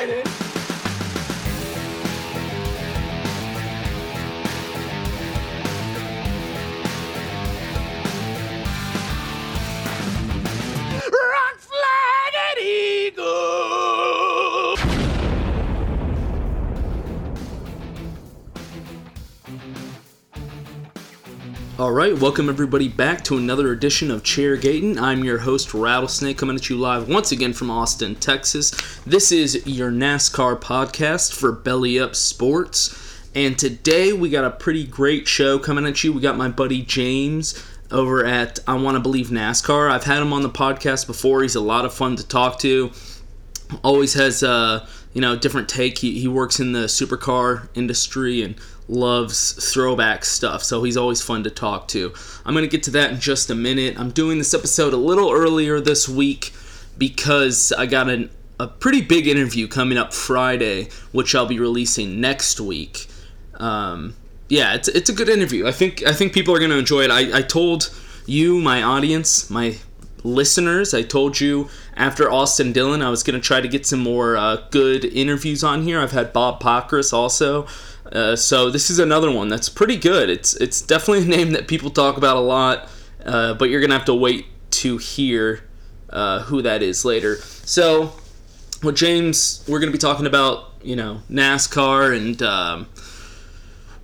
Right. Rock flag and eagle. All right, welcome everybody back to another edition of Chair Gaten. I'm your host Rattlesnake, coming at you live once again from Austin, Texas. This is your NASCAR podcast for Belly Up Sports, and today we got a pretty great show coming at you. We got my buddy James over at I Want to Believe NASCAR. I've had him on the podcast before. He's a lot of fun to talk to. Always has uh, you know different take. He, he works in the supercar industry and loves throwback stuff, so he's always fun to talk to. I'm going to get to that in just a minute. I'm doing this episode a little earlier this week because I got an, a pretty big interview coming up Friday, which I'll be releasing next week. Um, yeah, it's, it's a good interview. I think I think people are going to enjoy it. I, I told you, my audience, my listeners, I told you after Austin Dillon, I was going to try to get some more uh, good interviews on here. I've had Bob Pockrass also. Uh, so this is another one that's pretty good. It's it's definitely a name that people talk about a lot, uh, but you're gonna have to wait to hear uh, who that is later. So, with James, we're gonna be talking about you know NASCAR and. Um,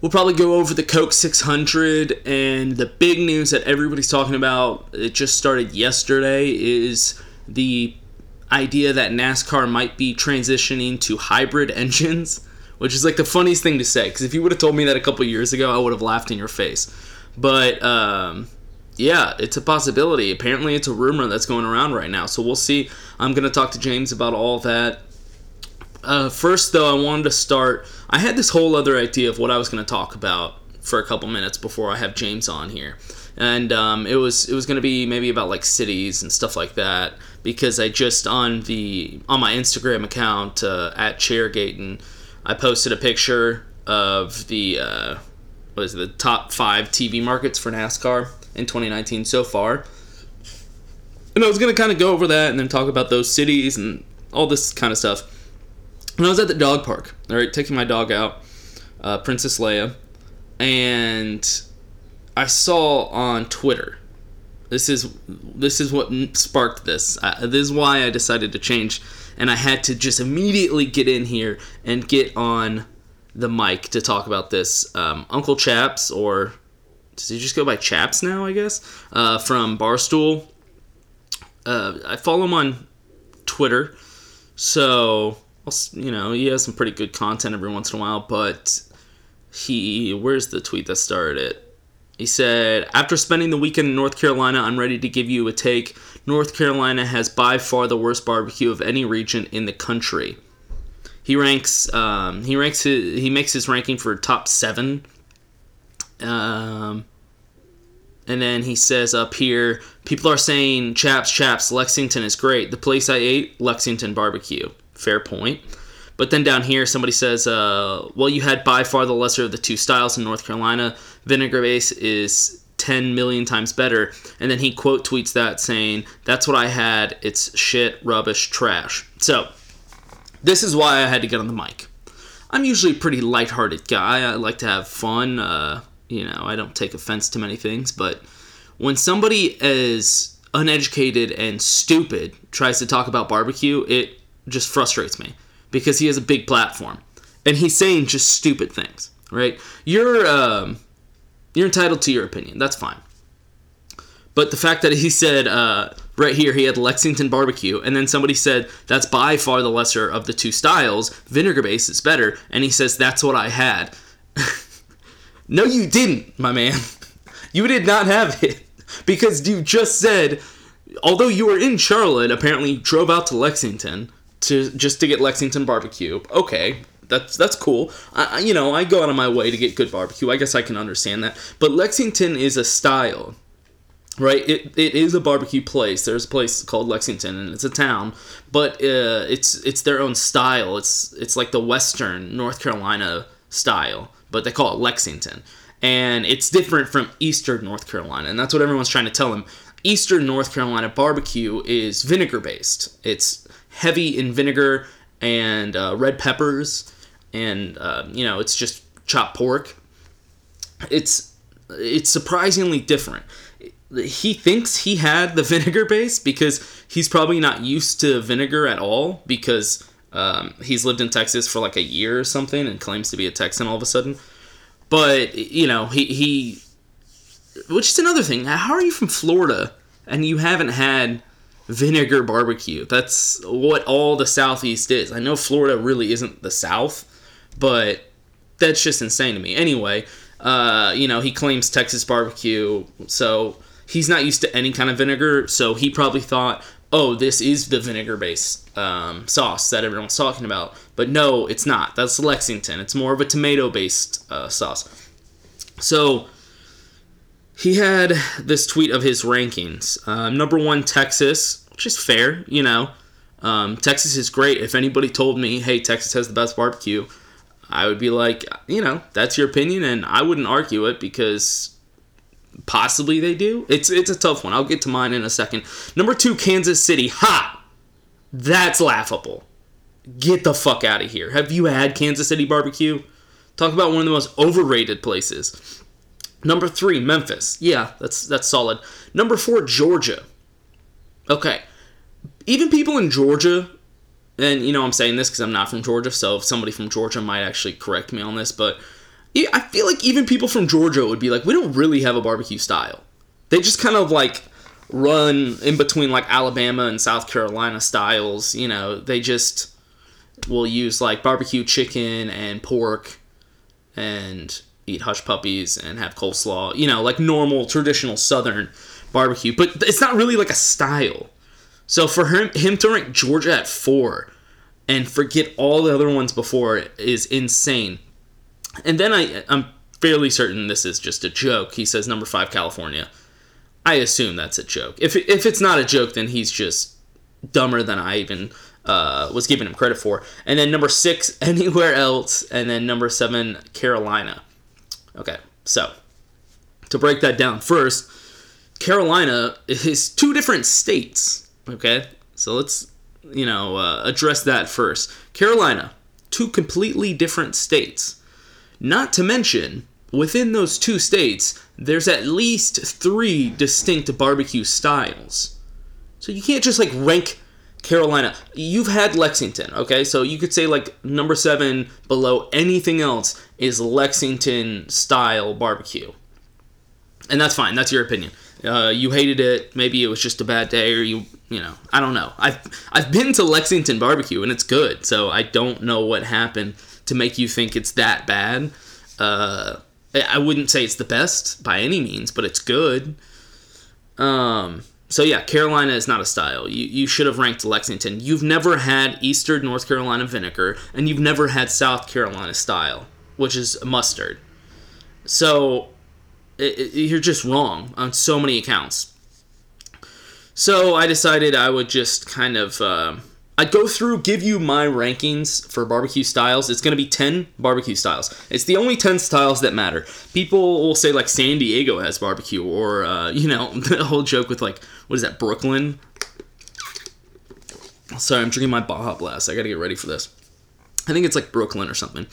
We'll probably go over the Coke 600 and the big news that everybody's talking about. It just started yesterday. Is the idea that NASCAR might be transitioning to hybrid engines, which is like the funniest thing to say. Because if you would have told me that a couple years ago, I would have laughed in your face. But um, yeah, it's a possibility. Apparently, it's a rumor that's going around right now. So we'll see. I'm going to talk to James about all that. Uh, first, though, I wanted to start. I had this whole other idea of what I was going to talk about for a couple minutes before I have James on here, and um, it was it was going to be maybe about like cities and stuff like that because I just on the on my Instagram account uh, at Chairgaten, I posted a picture of the uh, what is it, the top five TV markets for NASCAR in 2019 so far. And I was to kind of go over that and then talk about those cities and all this kind of stuff. And I was at the dog park, all right, taking my dog out, uh, Princess Leia, and I saw on Twitter. This is this is what sparked this. Uh, this is why I decided to change, and I had to just immediately get in here and get on the mic to talk about this. Um, Uncle Chaps, or does he just go by Chaps now? I guess uh, from Barstool. Uh, I follow him on Twitter, so you know, he has some pretty good content every once in a while, but he, where's the tweet that started it? He said, After spending the weekend in North Carolina, I'm ready to give you a take. North Carolina has by far the worst barbecue of any region in the country. He ranks, um, he ranks, his, he makes his ranking for top seven. Um, And then he says up here, people are saying, chaps, chaps, Lexington is great. The place I ate, Lexington barbecue. Fair point. But then down here, somebody says, uh, well, you had by far the lesser of the two styles in North Carolina. Vinegar base is 10 million times better. And then he quote tweets that saying, that's what I had. It's shit, rubbish, trash. So, this is why I had to get on the mic. I'm usually a pretty lighthearted guy. I like to have fun. Uh, you know, I don't take offense to many things, but when somebody as uneducated and stupid tries to talk about barbecue, it just frustrates me because he has a big platform and he's saying just stupid things, right? You're um, you're entitled to your opinion. That's fine. But the fact that he said uh, right here he had Lexington barbecue, and then somebody said that's by far the lesser of the two styles. Vinegar base is better, and he says that's what I had. no, you didn't, my man. You did not have it because you just said, although you were in Charlotte, apparently you drove out to Lexington to just to get Lexington barbecue. Okay, that's that's cool. I, you know, I go out of my way to get good barbecue. I guess I can understand that. But Lexington is a style, right? It, it is a barbecue place. There's a place called Lexington, and it's a town, but uh, it's it's their own style. It's it's like the Western North Carolina style, but they call it Lexington and it's different from Eastern North Carolina, and that's what everyone's trying to tell him. Eastern North Carolina barbecue is vinegar based. It's heavy in vinegar and uh, red peppers, and uh, you know it's just chopped pork. It's it's surprisingly different. He thinks he had the vinegar base because he's probably not used to vinegar at all because um, he's lived in Texas for like a year or something and claims to be a Texan all of a sudden. But you know, he he, which is another thing. How are you from Florida and you haven't had vinegar barbecue? That's what all the Southeast is. I know Florida really isn't the South, but that's just insane to me. Anyway, uh, you know, he claims Texas barbecue, so he's not used to any kind of vinegar. So he probably thought, oh, this is the vinegar based um, sauce that everyone's talking about. But no, it's not. That's Lexington. It's more of a tomato based uh, sauce. So he had this tweet of his rankings. Um, number one, Texas, which is fair, you know. Um, Texas is great. If anybody told me, hey, Texas has the best barbecue, I would be like, you know, that's your opinion, and I wouldn't argue it because Possibly they do. It's it's a tough one. I'll get to mine in a second. Number two, Kansas City. Ha! That's laughable. Get the fuck out of here. Have you had Kansas City barbecue? Talk about one of the most overrated places. Number three, Memphis. Yeah, that's that's solid. Number four, Georgia. Okay. Even people in Georgia, and you know I'm saying this because I'm not from Georgia, so if somebody from Georgia might actually correct me on this, but I feel like even people from Georgia would be like, we don't really have a barbecue style. They just kind of like run in between like Alabama and South Carolina styles. You know, they just will use like barbecue chicken and pork and eat hush puppies and have coleslaw. You know, like normal traditional Southern barbecue. But it's not really like a style. So for him, him to rank Georgia at four and forget all the other ones before is insane. And then I, I'm fairly certain this is just a joke. He says number five, California. I assume that's a joke. If, if it's not a joke, then he's just dumber than I even uh, was giving him credit for. And then number six, anywhere else. And then number seven, Carolina. Okay, so to break that down first, Carolina is two different states. Okay, so let's you know uh, address that first. Carolina, two completely different states. Not to mention, within those two states, there's at least three distinct barbecue styles. So you can't just like rank Carolina. You've had Lexington, okay? So you could say like number seven below anything else is Lexington style barbecue. And that's fine. That's your opinion. Uh, you hated it. Maybe it was just a bad day, or you, you know, I don't know. I've I've been to Lexington barbecue and it's good. So I don't know what happened to make you think it's that bad. Uh, I wouldn't say it's the best by any means, but it's good. Um, so yeah, Carolina is not a style. You you should have ranked Lexington. You've never had Eastern North Carolina vinegar, and you've never had South Carolina style, which is mustard. So it, it, you're just wrong on so many accounts. So I decided I would just kind of. Uh, I'd go through, give you my rankings for barbecue styles. It's going to be 10 barbecue styles. It's the only 10 styles that matter. People will say, like, San Diego has barbecue, or, uh, you know, the whole joke with, like, what is that, Brooklyn? Sorry, I'm drinking my Baja Blast. I got to get ready for this. I think it's like Brooklyn or something.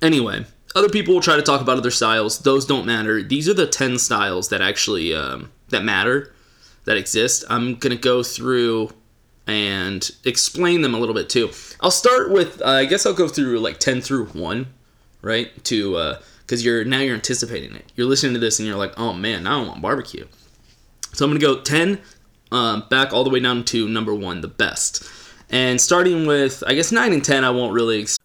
Anyway, other people will try to talk about other styles. Those don't matter. These are the 10 styles that actually, um, that matter, that exist. I'm going to go through and explain them a little bit too. I'll start with uh, I guess I'll go through like 10 through 1, right? To uh cuz you're now you're anticipating it. You're listening to this and you're like, "Oh man, I want barbecue." So I'm going to go 10 um, back all the way down to number 1, the best. And starting with, I guess 9 and 10, I won't really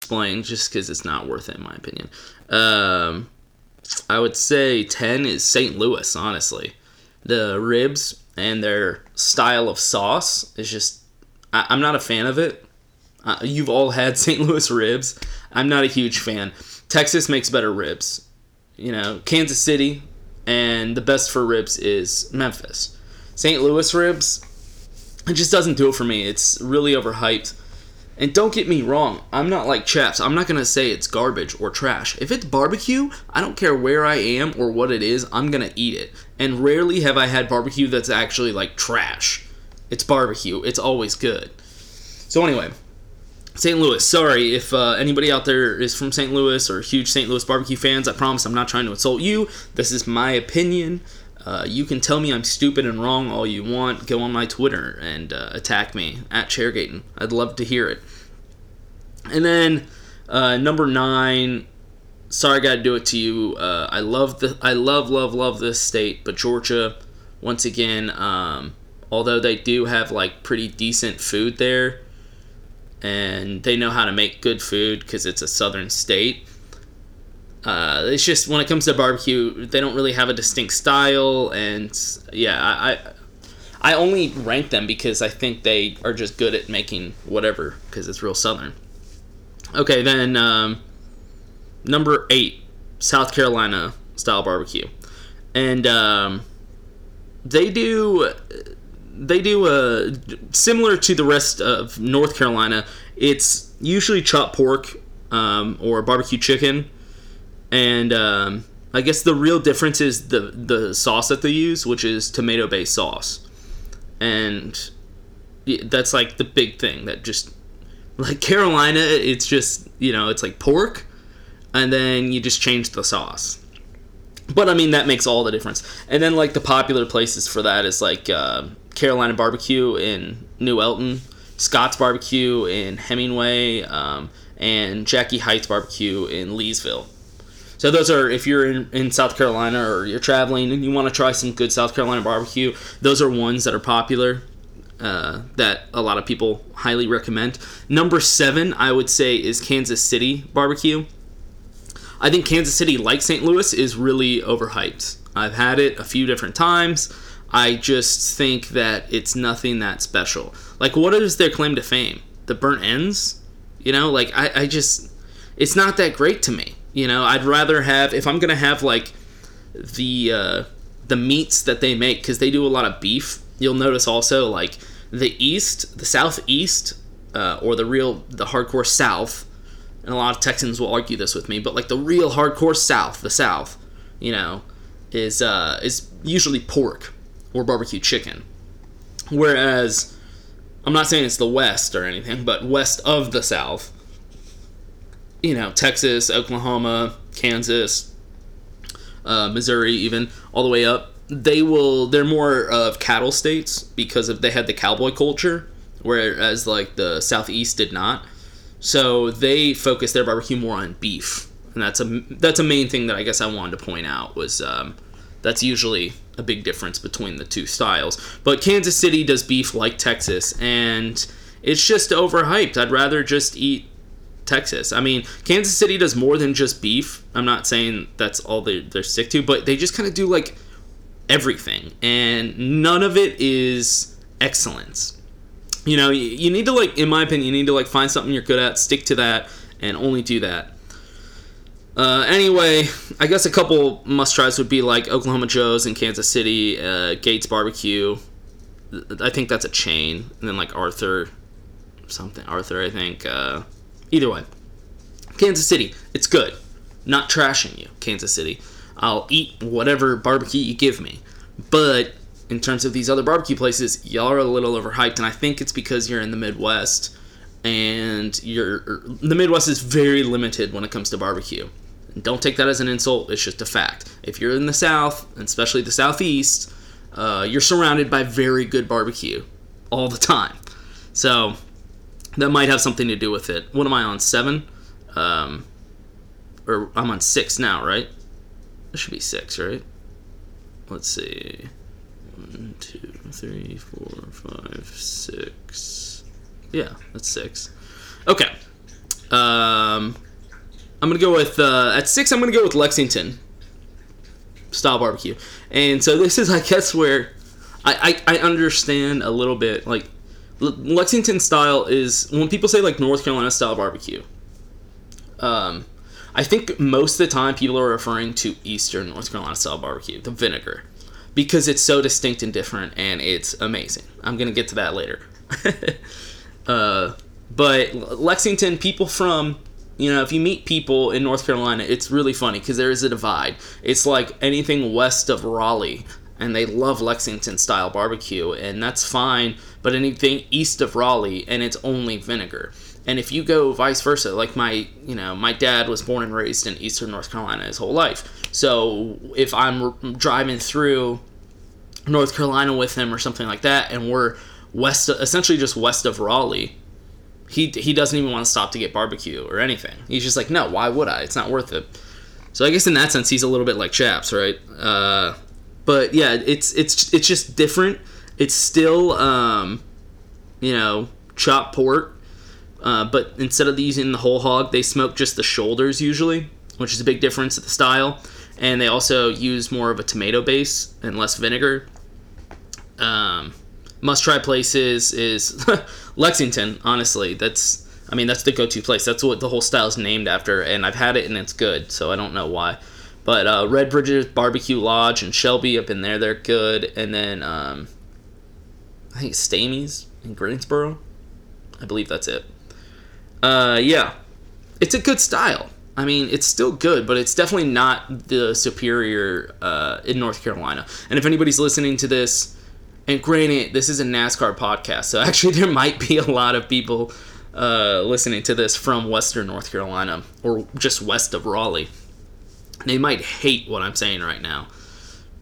Explain just because it's not worth it, in my opinion. Um, I would say 10 is St. Louis, honestly. The ribs and their style of sauce is just, I, am not a fan of it. Uh, you've all had St. Louis ribs. I'm not a huge fan. Texas makes better ribs. You know, Kansas City, and the best for ribs is Memphis. St. Louis ribs, it just doesn't do it for me. It's really overhyped. And don't get me wrong, I'm not like Chaps. I'm not going to say it's garbage or trash. If it's barbecue, I don't care where I am or what it is, I'm going to eat it. And rarely have I had barbecue that's actually like trash. It's barbecue, it's always good. So, anyway, St. Louis. Sorry if uh, anybody out there is from St. Louis or huge St. Louis barbecue fans. I promise I'm not trying to insult you. This is my opinion. Uh, you can tell me I'm stupid and wrong all you want. Go on my Twitter and uh, attack me at Chairgaten. I'd love to hear it. And then uh, number nine. Sorry, I got to do it to you. Uh, I love the I love love love this state, but Georgia, once again, um, although they do have like pretty decent food there, and they know how to make good food because it's a southern state. Uh, it's just when it comes to barbecue, they don't really have a distinct style, and yeah, I, I I only rank them because I think they are just good at making whatever because it's real southern. Okay, then um, number eight, South Carolina style barbecue, and um, they do they do a uh, similar to the rest of North Carolina. It's usually chopped pork um, or barbecue chicken, and um, I guess the real difference is the the sauce that they use, which is tomato based sauce, and that's like the big thing that just like Carolina, it's just you know it's like pork, and then you just change the sauce. But I mean that makes all the difference. And then like the popular places for that is like uh, Carolina Barbecue in New Elton, Scott's Barbecue in Hemingway, um, and Jackie Hite's Barbecue in Leesville. So those are if you're in, in South Carolina or you're traveling and you want to try some good South Carolina barbecue, those are ones that are popular uh, that a lot of people highly recommend. Number seven, I would say, is Kansas City barbecue. I think Kansas City, like St. Louis, is really overhyped. I've had it a few different times. I just think that it's nothing that special. Like, what is their claim to fame? The burnt ends? You know, like, I, I just, it's not that great to me. You know, I'd rather have, if I'm to have, like, the, uh, the meats that they make, because they do a lot of beef You'll notice also like the east, the southeast, uh, or the real the hardcore south, and a lot of Texans will argue this with me, but like the real hardcore south, the south, you know, is uh, is usually pork or barbecue chicken, whereas I'm not saying it's the west or anything, but west of the south, you know, Texas, Oklahoma, Kansas, uh, Missouri, even all the way up they will they're more of cattle states because of they had the cowboy culture whereas like the southeast did not so they focus their barbecue more on beef and that's a that's a main thing that I guess I wanted to point out was um, that's usually a big difference between the two styles. But Kansas City does beef like Texas, and it's just overhyped. I'd rather just eat Texas. I mean, Kansas City does more than just beef. I'm not saying that's all they, they're stick to, but they just kind of do like everything, and none of it is excellence. You know, you, you need to like, in my opinion, you need to like find something you're good at, stick to that, and only do that. Uh, anyway, I guess a couple must tries would be like Oklahoma Joe's in Kansas City, uh, Gates Barbecue. I think that's a chain, and then like Arthur, something Arthur. I think. Uh, either way, Kansas City, it's good. Not trashing you, Kansas City. I'll eat whatever barbecue you give me, but in terms of these other barbecue places, y'all are a little overhyped, and I think it's because you're in the Midwest, and you're the Midwest is very limited when it comes to barbecue. Don't take that as an insult. It's just a fact. If you're in the South, and especially the Southeast, uh, you're surrounded by very good barbecue all the time. So that might have something to do with it. What am I on? Seven? Um, or I'm on six now, right? It should be six, right? Let's see. One, two, three, four, five, six. Yeah, that's six. Okay. Um, I'm gonna go with uh, at six. I'm gonna go with Lexington style barbecue, and so this is, I guess, where I I, I understand a little bit. Like Lexington style is when people say like North Carolina style barbecue. Um, I think most of the time people are referring to Eastern North Carolina style barbecue, the vinegar, because it's so distinct and different, and it's amazing. I'm gonna get to that later. uh, but Lexington, people from you know, if you meet people in North Carolina, it's really funny because there is a divide. It's like anything west of Raleigh, and they love Lexington style barbecue, and that's fine. But anything east of Raleigh, and it's only vinegar. And if you go vice versa, like my, you know, my dad was born and raised in eastern North Carolina his whole life. So if I'm driving through North Carolina with him or something like that, and we're west, essentially just west of Raleigh, he he doesn't even want to stop to get barbecue or anything. He's just like, no, why would I? It's not worth it. So I guess in that sense, he's a little bit like Chaps, right? Uh, but yeah, it's it's it's just different. It's still, um, you know, chopped pork, uh, but instead of using the whole hog, they smoke just the shoulders usually, which is a big difference in the style. And they also use more of a tomato base and less vinegar. Um, must try places is Lexington. Honestly, that's I mean that's the go-to place. That's what the whole style is named after, and I've had it and it's good. So I don't know why. But uh, Red Bridges Barbecue Lodge and Shelby up in there, they're good. And then um, I think Stamey's in Greensboro. I believe that's it. Uh, yeah, it's a good style. I mean, it's still good, but it's definitely not the superior uh, in North Carolina. And if anybody's listening to this and granted, this is a NASCAR podcast, so actually there might be a lot of people uh, listening to this from Western North Carolina or just west of Raleigh. They might hate what I'm saying right now,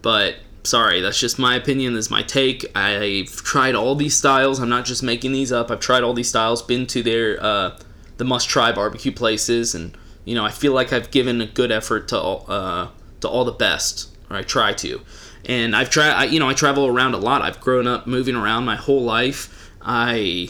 but sorry, that's just my opinion. Is my take. I've tried all these styles. I'm not just making these up. I've tried all these styles. Been to their uh, the must-try barbecue places, and you know I feel like I've given a good effort to all, uh, to all the best, or I try to and I've tried. You know, I travel around a lot. I've grown up moving around my whole life. I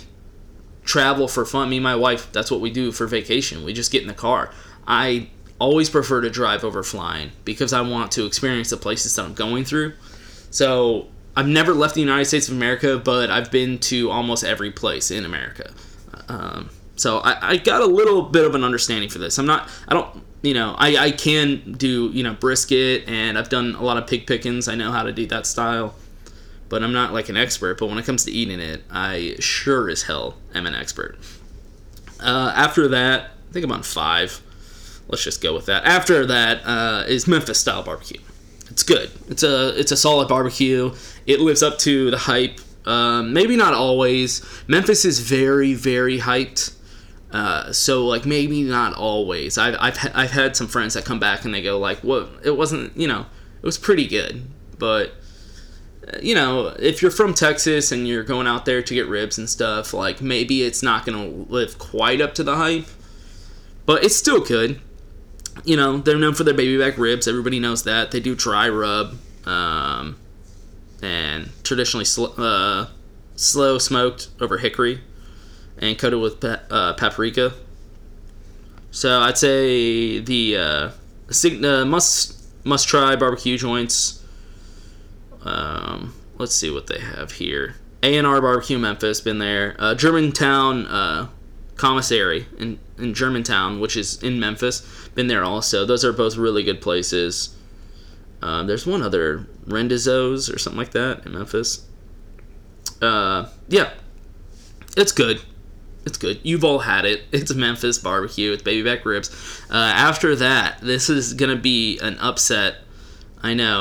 travel for fun. Me and my wife, that's what we do for vacation. We just get in the car. I always prefer to drive over flying because I want to experience the places that I'm going through. So I've never left the United States of America, but I've been to almost every place in America. Um, so I, I got a little bit of an understanding for this. I'm not. I don't you know, I, I can do, you know, brisket and I've done a lot of pig pickings. I know how to do that style, but I'm not like an expert. But when it comes to eating it, I sure as hell am an expert. Uh, after that, I think I'm on five. Let's just go with that. After that uh, is Memphis style barbecue. It's good. It's a it's a solid barbecue. It lives up to the hype. Um, maybe not always. Memphis is very very hyped. Uh, so like maybe not always. I've I've I've had some friends that come back and they go like, "What? it wasn't. You know, it was pretty good, but." Uh, you know, if you're from Texas and you're going out there to get ribs and stuff, like maybe it's not going to live quite up to the hype, but it's still good. You know, they're known for their baby back ribs. Everybody knows that. They do dry rub, um, and traditionally sl- uh, slow smoked over hickory and coated with uh, paprika. So I'd say the uh, uh, must must try barbecue joints. Um, let's see what they have here. A and R Barbecue Memphis, been there. Uh, Germantown uh, Commissary in, in Germantown, which is in Memphis, been there also. Those are both really good places. Um, there's one other Rendezvous or something like that in Memphis. Uh, yeah, it's good. It's good. You've all had it. It's Memphis barbecue. It's baby back ribs. Uh, after that, this is gonna be an upset. I know.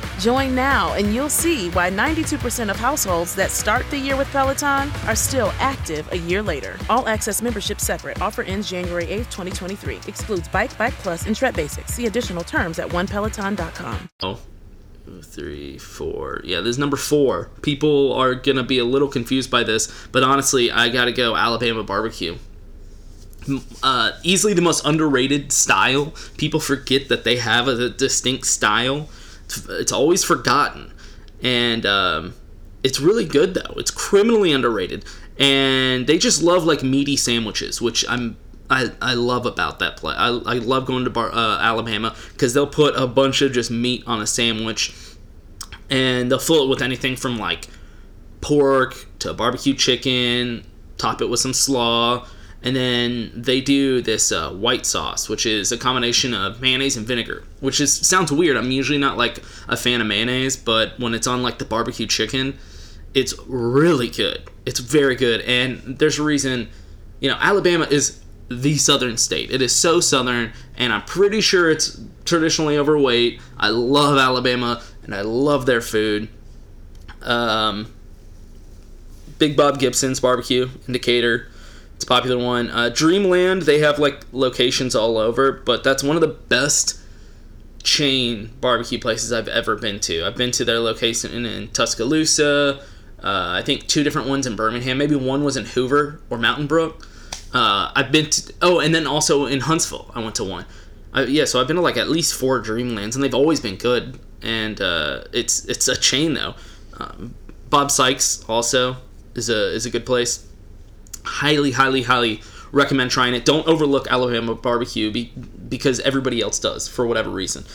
Join now and you'll see why 92% of households that start the year with Peloton are still active a year later. All access membership separate. Offer ends January 8th, 2023. Excludes Bike, Bike Plus, and Tread Basics. See additional terms at onepeloton.com. Oh, three, four. Yeah, this is number four. People are gonna be a little confused by this, but honestly, I gotta go Alabama barbecue. Uh, easily the most underrated style. People forget that they have a, distinct style. It's, always forgotten, and um, it's really good though. It's criminally underrated, and they just love like meaty sandwiches, which I'm I, I love about that play. I, I love going to bar, uh, Alabama because they'll put a bunch of just meat on a sandwich, and they'll fill it with anything from like pork to barbecue chicken, top it with some slaw, and then they do this uh, white sauce, which is a combination of mayonnaise and vinegar. Which is sounds weird. I'm usually not like a fan of mayonnaise, but when it's on like the barbecue chicken, it's really good. It's very good, and there's a reason. You know, Alabama is the southern state. It is so southern, and I'm pretty sure it's traditionally overweight. I love Alabama, and I love their food. Um, Big Bob Gibson's barbecue in Decatur. It's a popular one. Uh, Dreamland, they have like locations all over, but that's one of the best chain barbecue places I've ever been to. I've been to their location in, in Tuscaloosa. Uh, I think two different ones in Birmingham. Maybe one was in Hoover or Mountain Brook. Uh, I've been to oh, and then also in Huntsville, I went to one. I, yeah, so I've been to like at least four Dreamlands, and they've always been good. And uh, it's it's a chain though. Um, Bob Sykes also is a is a good place. Highly, highly, highly recommend trying it. Don't overlook Alabama barbecue be, because everybody else does for whatever reason.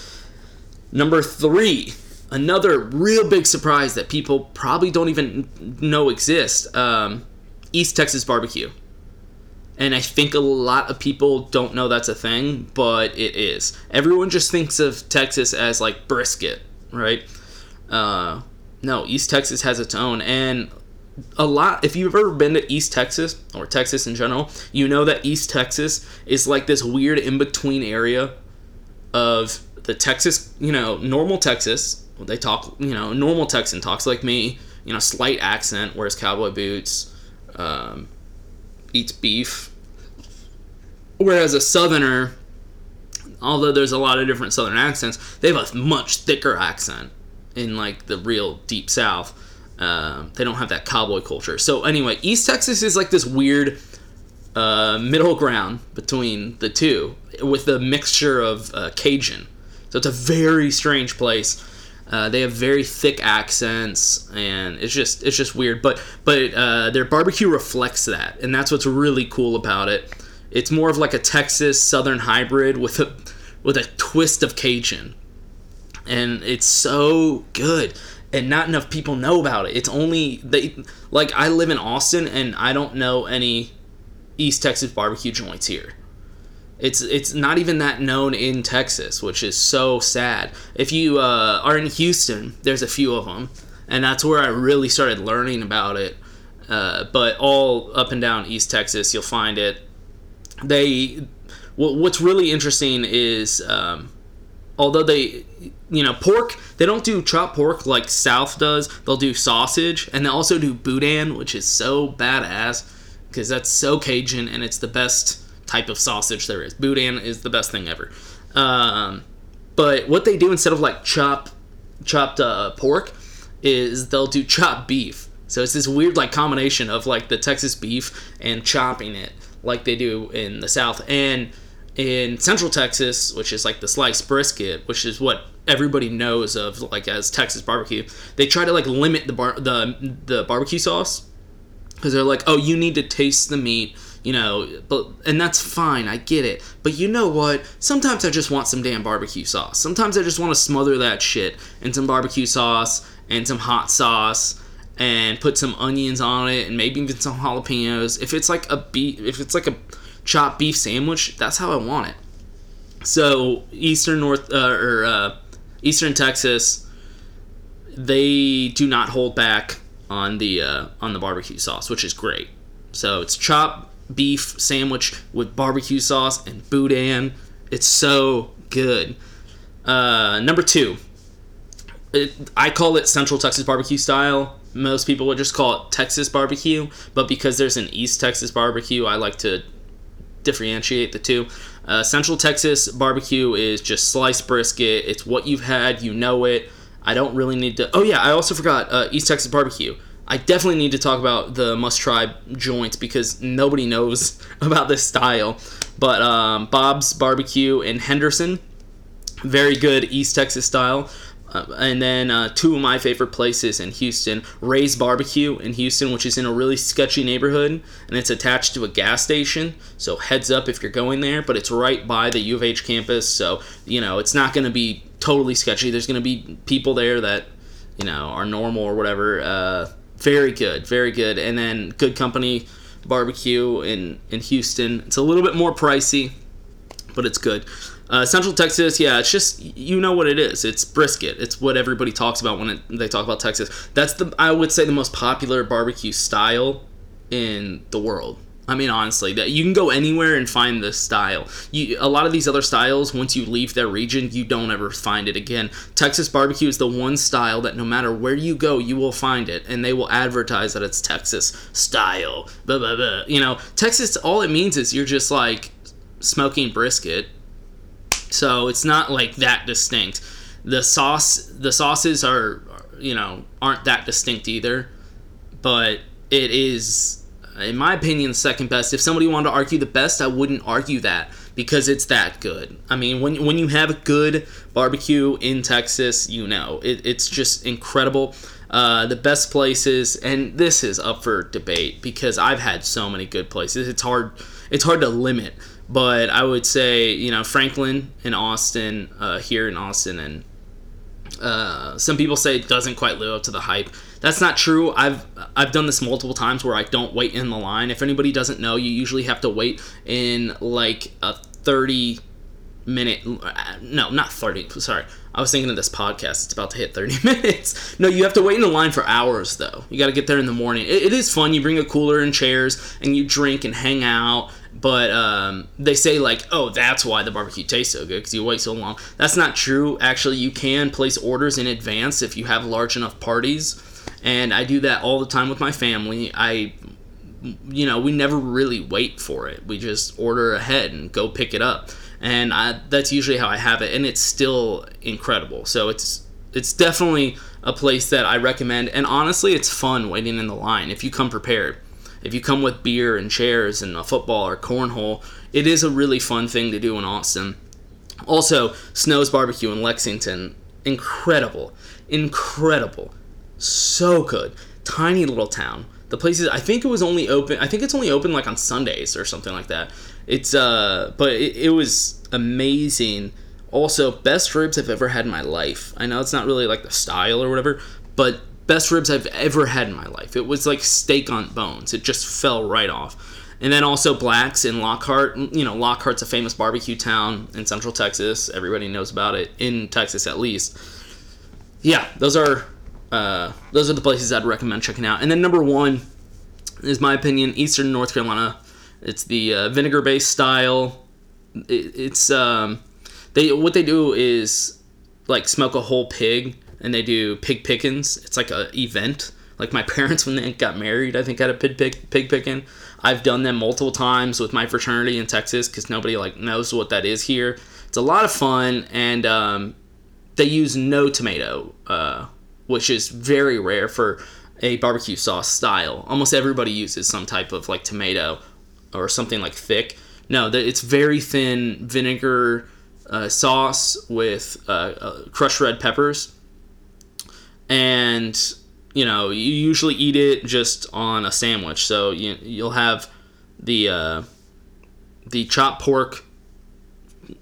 Number three, another real big surprise that people probably don't even know exists. Um, East Texas barbecue and I think a lot of people don't know that's a thing, but it is. Everyone just thinks of Texas as like brisket, right? Uh, no, East Texas has its own, and a lot. If you've ever been to East Texas or Texas in general, you know that East Texas is like this weird in between area of the Texas, you know, normal Texas. They talk, you know, normal Texan talks like me, you know, slight accent, wears cowboy boots. Um, eats beef. Whereas a southerner, although there's a lot of different southern accents, they have a much thicker accent in like the real deep south. Um, they don't have that cowboy culture. So anyway, East Texas is like this weird uh, middle ground between the two, with a mixture of uh, Cajun. So it's a very strange place. Uh, they have very thick accents, and it's just it's just weird. But but uh, their barbecue reflects that, and that's what's really cool about it. It's more of like a Texas Southern hybrid with a with a twist of Cajun, and it's so good. And not enough people know about it. It's only they like I live in Austin, and I don't know any East Texas barbecue joints here. It's it's not even that known in Texas, which is so sad. If you uh, are in Houston, there's a few of them, and that's where I really started learning about it. Uh, but all up and down East Texas, you'll find it. They, what's really interesting is, um, although they, you know, pork, they don't do chopped pork like South does. They'll do sausage, and they also do boudin, which is so badass because that's so Cajun, and it's the best type of sausage there is. Boudin is the best thing ever. Um, but what they do instead of like chop chopped uh, pork is they'll do chopped beef. So it's this weird like combination of like the Texas beef and chopping it like they do in the South and in Central Texas, which is like the sliced brisket, which is what everybody knows of like as Texas barbecue. They try to like limit the bar- the the barbecue sauce because they're like, oh, you need to taste the meat you know, but and that's fine, I get it. But you know what? Sometimes I just want some damn barbecue sauce. Sometimes I just want to smother that shit in some barbecue sauce and some hot sauce and put some onions on it and maybe even some jalapenos. If it's like a beef, if it's like a chopped beef sandwich, that's how I want it. So Eastern North uh, or uh, Eastern Texas, they do not hold back on the uh, on the barbecue sauce, which is great. So it's chopped beef sandwich with barbecue sauce and boudin. It's so good. Uh, number two, it, I call it Central Texas barbecue style. Most people would just call it Texas barbecue, but because there's an East Texas barbecue, I like to differentiate the two. Uh, Central Texas barbecue is just sliced brisket. It's what you've had, you know it. I don't really need to. Oh yeah, I also forgot uh, East Texas barbecue. I definitely need to talk about the must try joints because nobody knows about this style. But um, Bob's Barbecue in Henderson, very good East Texas style. Uh, and then uh, two of my favorite places in Houston Ray's Barbecue in Houston, which is in a really sketchy neighborhood and it's attached to a gas station. So, heads up if you're going there, but it's right by the U of H campus. So, you know, it's not going to be totally sketchy. There's going to be people there that, you know, are normal or whatever. Uh, very good, very good. And then Good Company Barbecue in in Houston. It's a little bit more pricey, but it's good. Uh, Central Texas, yeah, it's just you know what it is. It's brisket. It's what everybody talks about when it, they talk about Texas. That's the I would say the most popular barbecue style in the world. I mean, honestly, that you can go anywhere and find this style. You, a lot of these other styles, once you leave their region, you don't ever find it again. Texas barbecue is the one style that no matter where you go, you will find it, and they will advertise that it's Texas style. Blah, blah, blah. You know, Texas, all it means is you're just like smoking brisket. So it's not like that distinct. The sauce, the sauces are, you know, aren't that distinct either, but it is in my opinion, second best. If somebody wanted to argue the best, I wouldn't argue that because it's that good. I mean, when when you have a good barbecue in Texas, you know it, it's just incredible. Uh, the best places, and this is up for debate because I've had so many good places. It's hard it's hard to limit, but I would say you know Franklin and Austin uh, here in Austin, and uh, some people say it doesn't quite live up to the hype. That's not true. I've I've done this multiple times where I don't wait in the line. If anybody doesn't know, you usually have to wait in like a 30 minute no, not 30. Sorry. I was thinking of this podcast. It's about to hit 30 minutes. No, you have to wait in the line for hours though. You got to get there in the morning. It, it is fun. You bring a cooler and chairs and you drink and hang out but um, they say like oh that's why the barbecue tastes so good because you wait so long that's not true actually you can place orders in advance if you have large enough parties and I do that all the time with my family. I you know, we never really wait for it. We just order ahead and go pick it up. And I, that's usually how I have it and it's still incredible. So it's it's definitely a place that I recommend and honestly, it's fun waiting in the line if you come prepared. If you come with beer and chairs and a football or cornhole, it is a really fun thing to do in Austin. Also, Snow's Barbecue in Lexington, incredible. Incredible so good. Tiny little town. The place is, I think it was only open. I think it's only open like on Sundays or something like that. It's uh, but it, it was amazing. Also, best ribs I've ever had in my life. I know it's not really like the style or whatever, but best ribs I've ever had in my life. It was like steak on bones. It just fell right off. and then also Blacks in Lockhart. You know, Lockhart's a famous barbecue town in Central Texas. Everybody knows about it in Texas, at least. Yeah, those are uh, those are the places I'd recommend checking out. And then number one is my opinion, Eastern North Carolina. It's the uh, vinegar-based style. It, it's um, they what they do is like smoke a whole pig, and they do pig pickings. It's like a event. Like my parents when they got married, I think had a pig pig pig picking. I've done them multiple times with my fraternity in Texas because nobody like knows what that is here. It's a lot of fun, and um, they use no tomato, uh, which is very rare for a barbecue sauce style. Almost everybody uses some type of like tomato or something like thick. No, it's very thin vinegar uh, sauce with uh, uh, crushed red peppers, and you know you usually eat it just on a sandwich. So you you'll have the uh, the chopped pork.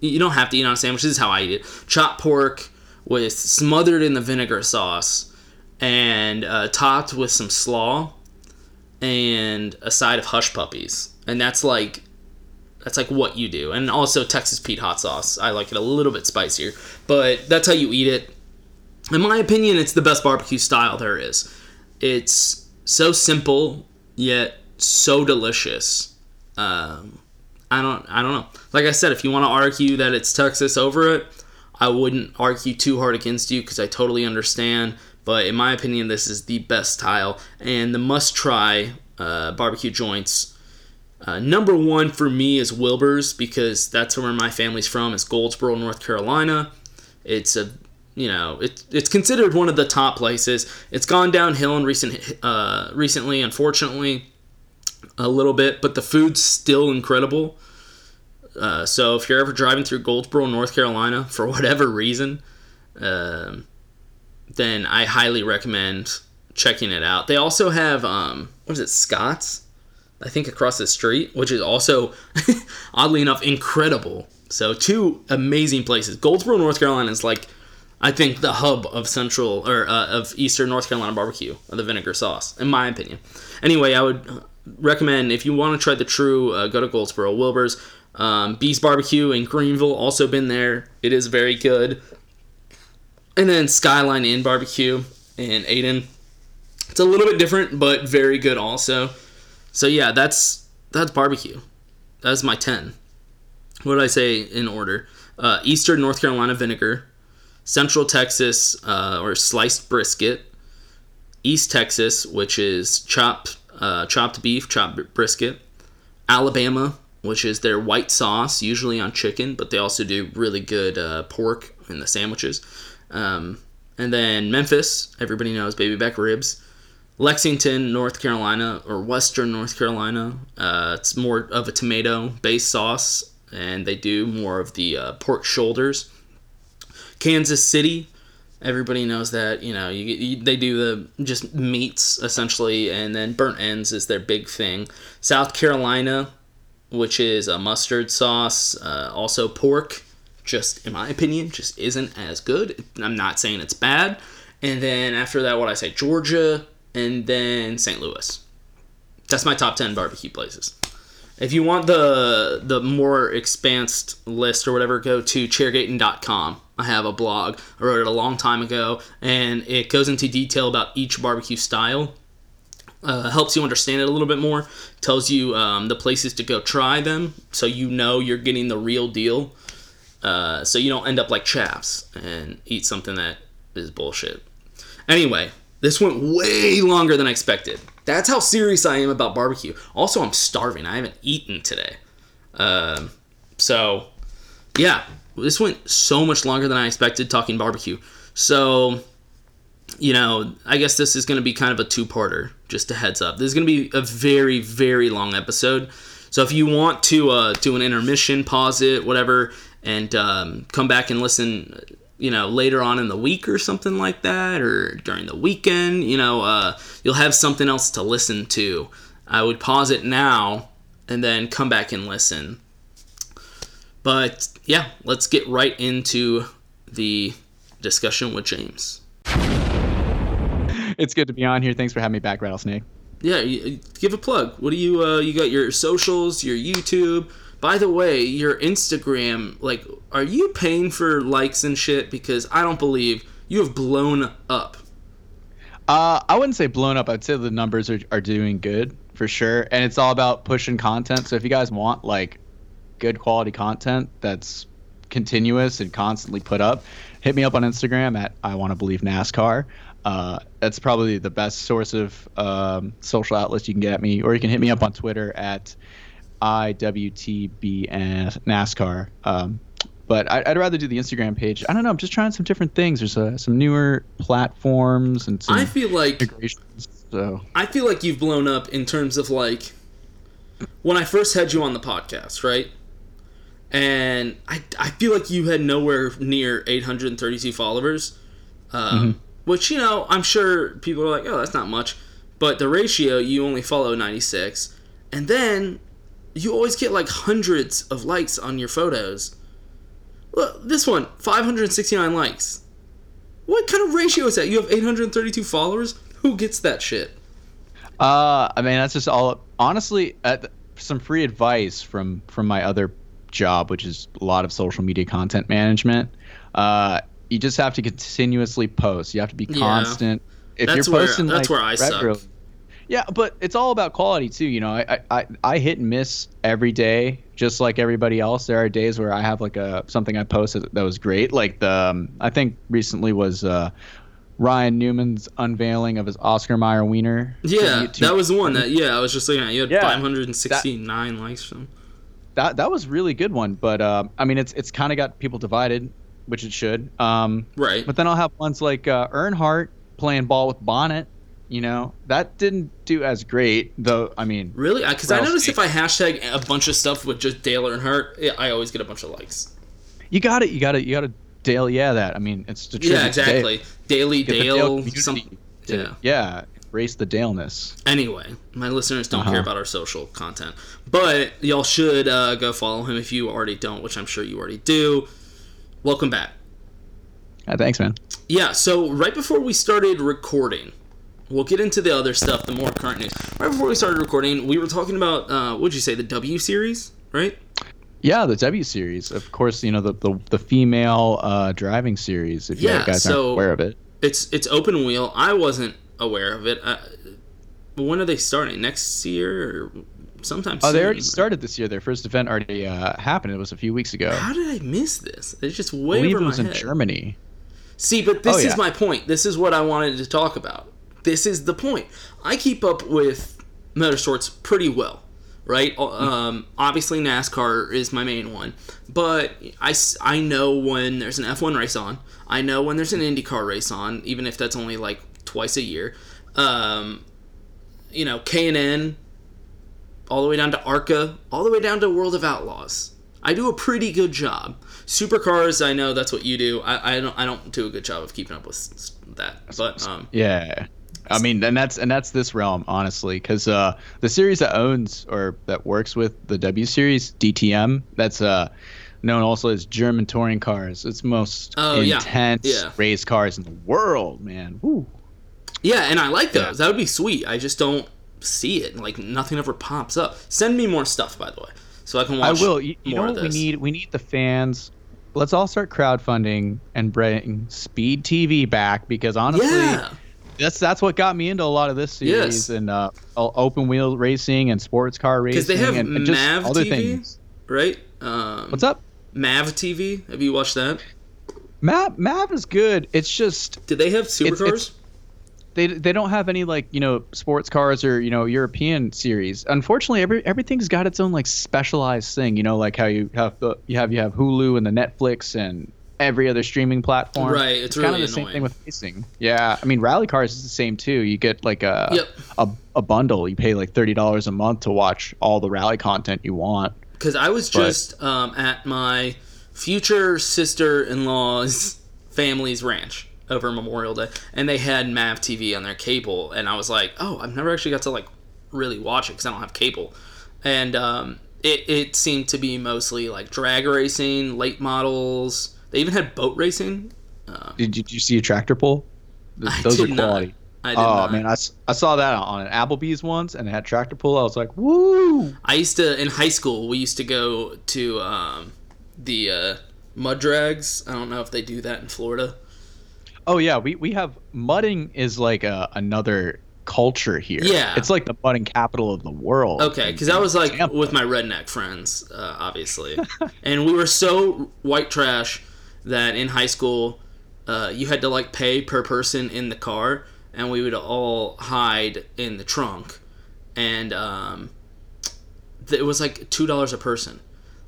You don't have to eat on a sandwich. This is how I eat it: chopped pork with smothered in the vinegar sauce and uh, topped with some slaw and a side of hush puppies and that's like that's like what you do and also texas pete hot sauce i like it a little bit spicier but that's how you eat it in my opinion it's the best barbecue style there is it's so simple yet so delicious um, i don't i don't know like i said if you want to argue that it's texas over it i wouldn't argue too hard against you because i totally understand but in my opinion, this is the best style and the must try uh, barbecue joints. Uh, number one for me is Wilbur's because that's where my family's from. It's Goldsboro, North Carolina. It's a you know it, it's considered one of the top places. It's gone downhill in recent uh, recently, unfortunately, a little bit, but the food's still incredible. Uh, so if you're ever driving through Goldsboro, North Carolina, for whatever reason, um, then I highly recommend checking it out. They also have um, what is it, Scott's? I think across the street, which is also oddly enough incredible. So two amazing places. Goldsboro, North Carolina is like I think the hub of central or uh, of eastern North Carolina barbecue, the vinegar sauce, in my opinion. Anyway, I would recommend if you want to try the true, uh, go to Goldsboro. Wilbur's, um, Beast Barbecue in Greenville, also been there. It is very good and then Skylight Inn Barbecue in Ayden. It's a little bit different, but very good also. So yeah, that's that's barbecue. That's my ten. What did I say in order? Uh, Eastern North Carolina vinegar, Central Texas uh, or sliced brisket, East Texas, which is chopped uh, chopped beef, chopped brisket, Alabama, which is their white sauce, usually on chicken, but they also do really good uh, pork in the sandwiches. Um, and then Memphis, everybody knows baby back ribs. Lexington, North Carolina, or Western North Carolina, uh, it's more of a tomato based sauce, and they do more of the uh, pork shoulders. Kansas City, everybody knows that you know you, you, they do the just meats essentially, and then burnt ends is their big thing. South Carolina, which is a mustard sauce, uh, also pork just in my opinion just isn't as good. I'm not saying it's bad. And then after that what i say georgia and then st louis. That's my top 10 barbecue places. If you want the the more expansed list or whatever go to chairgaten.com i have a blog i wrote it a long time ago and it goes into detail about each barbecue style uh, helps you understand it a little bit more tells you um, the places to go try them so you know you're getting the real deal uh, so you don't end up like chaps and eat something that is bullshit. Anyway, this went way longer than I expected. That's how serious I am about barbecue. Also, I'm starving. I haven't eaten today. Um, so, yeah, this went so much longer than I expected talking barbecue. So, you know, I guess this is going to be kind of a two parter, just a heads up. This is going to be a very, very long episode. So, if you want to uh, do an intermission, pause it, whatever, and um, come back and listen you know later on in the week or something like that or during the weekend you know uh, you'll have something else to listen to i would pause it now and then come back and listen but yeah let's get right into the discussion with james it's good to be on here thanks for having me back rattlesnake Yeah, you, give a plug. What do you uh, you got your socials, your YouTube. By the way, your Instagram, like, are you paying for likes and shit? Because I don't believe you have blown up. Uh, I wouldn't say blown up. I'd say the numbers are, are doing good for sure. And it's all about pushing content. So if you guys want like good quality content that's continuous and constantly put up, hit me up on Instagram at I want to believe NASCAR. Uh, that's probably the best source of um, social outlets you can get at me, or you can hit me up on Twitter at IWTB NASCAR. Um, but I, would rather do the Instagram page. I don't know. I'm just trying some different things. There's uh, some newer platforms and some I feel like integrations. So I feel like you've blown up in terms of like when I first had you on the podcast, right? And I, I feel like you had nowhere near 832 followers. Um, mm-hmm. Which, you know, I'm sure people are like, oh, that's not much. But the ratio, you only follow 96. And then you always get like hundreds of likes on your photos. Look, this one, 569 likes. What kind of ratio is that? You have 832 followers? Who gets that shit? Uh, I mean, that's just all. Honestly, uh, some free advice from from my other job, which is a lot of social media content management. Uh, you just have to continuously post. You have to be constant. Yeah. If that's you're posting where, that's like where I regularly, suck. Yeah, but it's all about quality too. You know, I, I I hit and miss every day, just like everybody else. There are days where I have like a something I posted that was great. Like the um, I think recently was uh, Ryan Newman's unveiling of his Oscar Mayer wiener. Yeah, that was the one that yeah I was just looking at. You had yeah, 569 that, likes from. That that was really good one, but uh, I mean it's it's kind of got people divided, which it should. Um, right. But then I'll have ones like uh, Earnhardt playing ball with Bonnet. you know that didn't do as great though i mean really because i notice if i hashtag a bunch of stuff with just dale earnhardt i always get a bunch of likes you got it you got it you got to dale yeah that i mean it's the truth. yeah exactly daily dale, dale some, to, yeah yeah race the daleness anyway my listeners don't uh-huh. care about our social content but y'all should uh, go follow him if you already don't which i'm sure you already do welcome back uh, thanks man yeah so right before we started recording we'll get into the other stuff, the more current news. Right before we started recording, we were talking about uh, what'd you say, the W series, right? Yeah, the W series. Of course, you know the the, the female uh, driving series. If yeah, you guys so aren't aware of it, it's it's open wheel. I wasn't aware of it. Uh, when are they starting? Next year or sometime? Oh, they already started this year. Their first event already uh, happened. It was a few weeks ago. How did I miss this? It's just way I believe over it was in head. Germany. See, but this oh, yeah. is my point. This is what I wanted to talk about this is the point. I keep up with motorsports pretty well, right? Um, obviously, NASCAR is my main one, but I, I know when there's an F1 race on. I know when there's an IndyCar race on, even if that's only like twice a year. Um, you know, K&N, all the way down to ARCA, all the way down to World of Outlaws. I do a pretty good job. Supercars, I know that's what you do. I, I don't I don't do a good job of keeping up with that. But um, yeah, I mean, and that's and that's this realm, honestly, because uh, the series that owns or that works with the W series, DTM, that's uh, known also as German touring cars. It's most oh, intense yeah. Yeah. race cars in the world, man. Woo. Yeah, and I like those. Yeah. That would be sweet. I just don't see it. Like nothing ever pops up. Send me more stuff, by the way, so I can watch. I will. You, you know what we need? We need the fans. Let's all start crowdfunding and bring Speed TV back because honestly. Yeah that's that's what got me into a lot of this series yes. and uh, open wheel racing and sports car racing. Because they have and, and Mav other TV, things. right? Um, What's up? Mav TV. Have you watched that? Mav Mav is good. It's just. Did they have supercars? They, they don't have any like you know sports cars or you know European series. Unfortunately, every everything's got its own like specialized thing. You know, like how you have the you have you have Hulu and the Netflix and every other streaming platform. Right. It's, it's really kind of the annoying. same thing with racing. Yeah. I mean, rally cars is the same too. You get like a yep. a, a bundle. You pay like thirty dollars a month to watch all the rally content you want. Because I was but, just um, at my future sister-in-law's family's ranch over Memorial Day, and they had Mav TV on their cable, and I was like, oh, I've never actually got to like really watch it because I don't have cable, and um, it it seemed to be mostly like drag racing, late models they even had boat racing. Um, did, did you see a tractor pull? Those I did are quality. Not. I did Oh not. man, I saw that on an Applebee's once, and it had tractor pull. I was like, woo! I used to in high school. We used to go to um, the uh, mud drags. I don't know if they do that in Florida. Oh yeah, we we have mudding is like a, another culture here. Yeah. it's like the mudding capital of the world. Okay, because I was like Tampa. with my redneck friends, uh, obviously, and we were so white trash that in high school, uh, you had to like pay per person in the car, and we would all hide in the trunk, and um, th- it was like two dollars a person.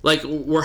Like we're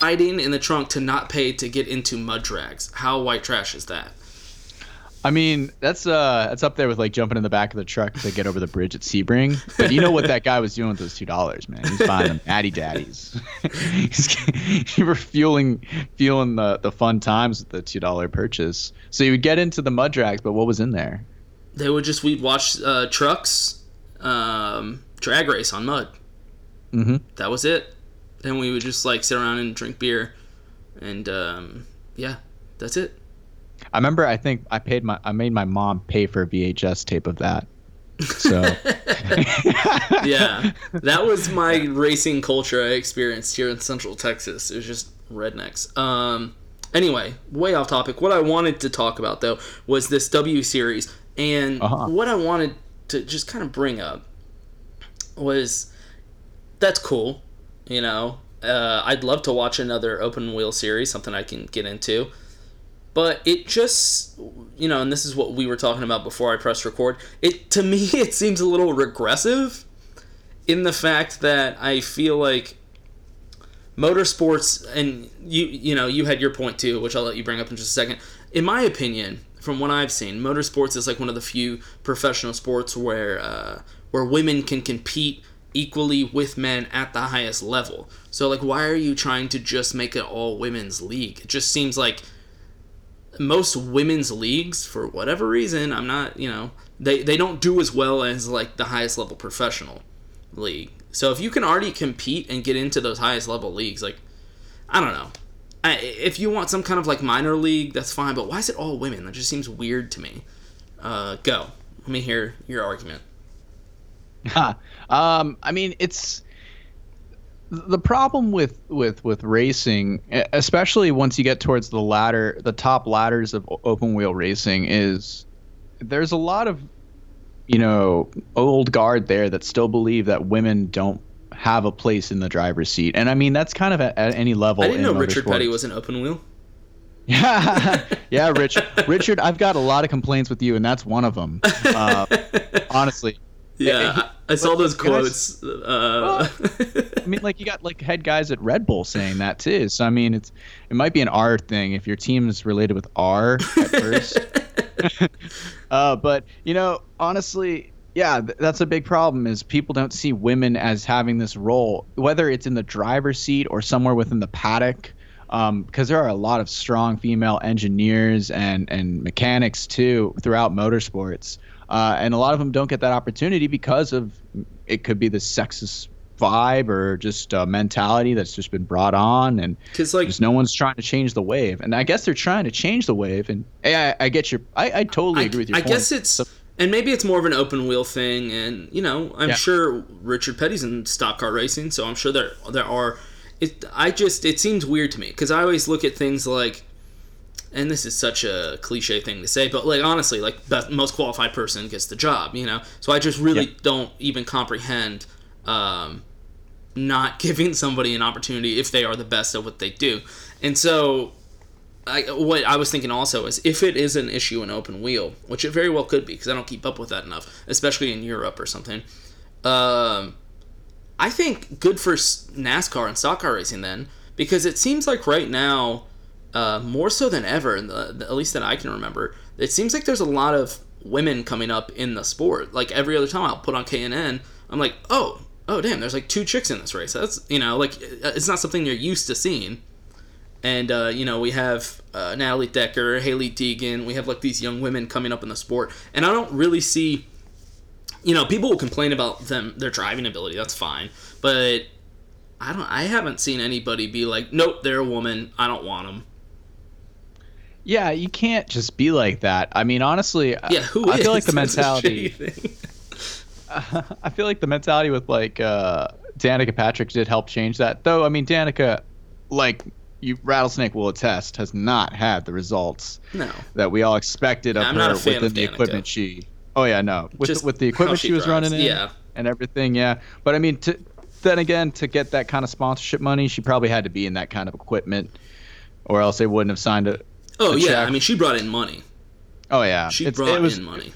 Hiding in the trunk to not pay to get into mud drags. How white trash is that? I mean, that's uh, that's up there with like jumping in the back of the truck to get over the bridge at Sebring. But you know what that guy was doing with those two dollars, man? He's buying them Addy Daddies. You were fueling, fueling the the fun times with the two dollar purchase. So you would get into the mud drags, but what was in there? They would just we'd watch uh, trucks um, drag race on mud. Mm-hmm. That was it. Then we would just like sit around and drink beer, and um, yeah, that's it. I remember. I think I paid my. I made my mom pay for a VHS tape of that. So Yeah, that was my racing culture I experienced here in Central Texas. It was just rednecks. Um, anyway, way off topic. What I wanted to talk about though was this W series, and Uh-huh. what I wanted to just kind of bring up was that's cool. You know, uh, I'd love to watch another open wheel series, something I can get into. But it just, you know, and this is what we were talking about before I pressed record. It to me, it seems a little regressive in the fact that I feel like motorsports, and you, you know, you had your point too, which I'll let you bring up in just a second. In my opinion, from what I've seen, motorsports is like one of the few professional sports where uh, where women can compete equally with men at the highest level. So like, why are you trying to just make it all women's league? It just seems like most women's leagues for whatever reason i'm not you know they, they don't do as well as like the highest level professional league. So if you can already compete and get into those highest level leagues like i don't know. I, if you want some kind of like minor league that's fine but why is it all women? That just seems weird to me. Uh, go. Let me hear your argument um, I mean, it's the problem with with with racing, especially once you get towards the ladder, the top ladders of open wheel racing, is there's a lot of you know old guard there that still believe that women don't have a place in the driver's seat, and I mean that's kind of at, at any level. i didn't know richard motorsports. petty was an open wheel Yeah, yeah, Rich, Richard, I've got a lot of complaints with you, and that's one of them. Uh, honestly, yeah i, I saw those guys- quotes uh, I mean, like you got like head guys at Red Bull saying that too. So I mean, it's it might be an R thing if your team is related with R at first. uh, but you know, honestly, yeah, th- that's a big problem. Is people don't see women as having this role, whether it's in the driver's seat or somewhere within the paddock. Um, because there are a lot of strong female engineers and and mechanics too throughout motorsports, uh, and a lot of them don't get that opportunity because of it could be the sexist vibe or just uh, mentality that's just been brought on and 'Cause, like- just no one's trying to change the wave and i guess they're trying to change the wave and hey, I, I get your I, I totally agree with your point. I point. guess it's and maybe it's more of an open wheel thing, and you know, I'm Yeah. sure Richard Petty's in stock car racing, so I'm sure there there are. It I just it seems weird to me because I always look at things like and this is such a cliche thing to say, but like honestly, like best, most qualified person gets the job, you know. So I just really don't even comprehend um, not giving somebody an opportunity if they are the best at what they do. And so, I, what I was thinking also is if it is an issue in open wheel, which it very well could be, because I don't keep up with that enough, especially in Europe or something. Um, I think good for NASCAR and stock car racing then, because it seems like right now, uh, more so than ever, in the, at least that I can remember, it seems like there's a lot of women coming up in the sport. Like every other time I'll put on K&N, I'm like, oh, oh damn, there's like two chicks in this race. That's you know, like it's not something you're used to seeing. And uh, you know, we have uh, Natalie Decker, Hailie Deegan. We have like these young women coming up in the sport, and I don't really see you know, people will complain about them their driving ability. That's fine, but I don't. I haven't seen anybody be like, "Nope, they're a woman. I don't want them." Yeah, you can't just be like that. I mean, honestly, Yeah, who I feel like the That's mentality. I feel like the mentality with like uh, Danica Patrick did help change that. Though, I mean, Danica, like you Rattlesnake will attest, has not had the results No. that we all expected of I'm her not a fan within the Danica. equipment she. Oh yeah, no, with Just the, with the equipment she she was running in, yeah. and everything, yeah. But I mean, to, then again, to get that kind of sponsorship money, she probably had to be in that kind of equipment, or else they wouldn't have signed a. Oh yeah, check. I mean, she brought in money. Oh yeah, She It's- brought it was, in money,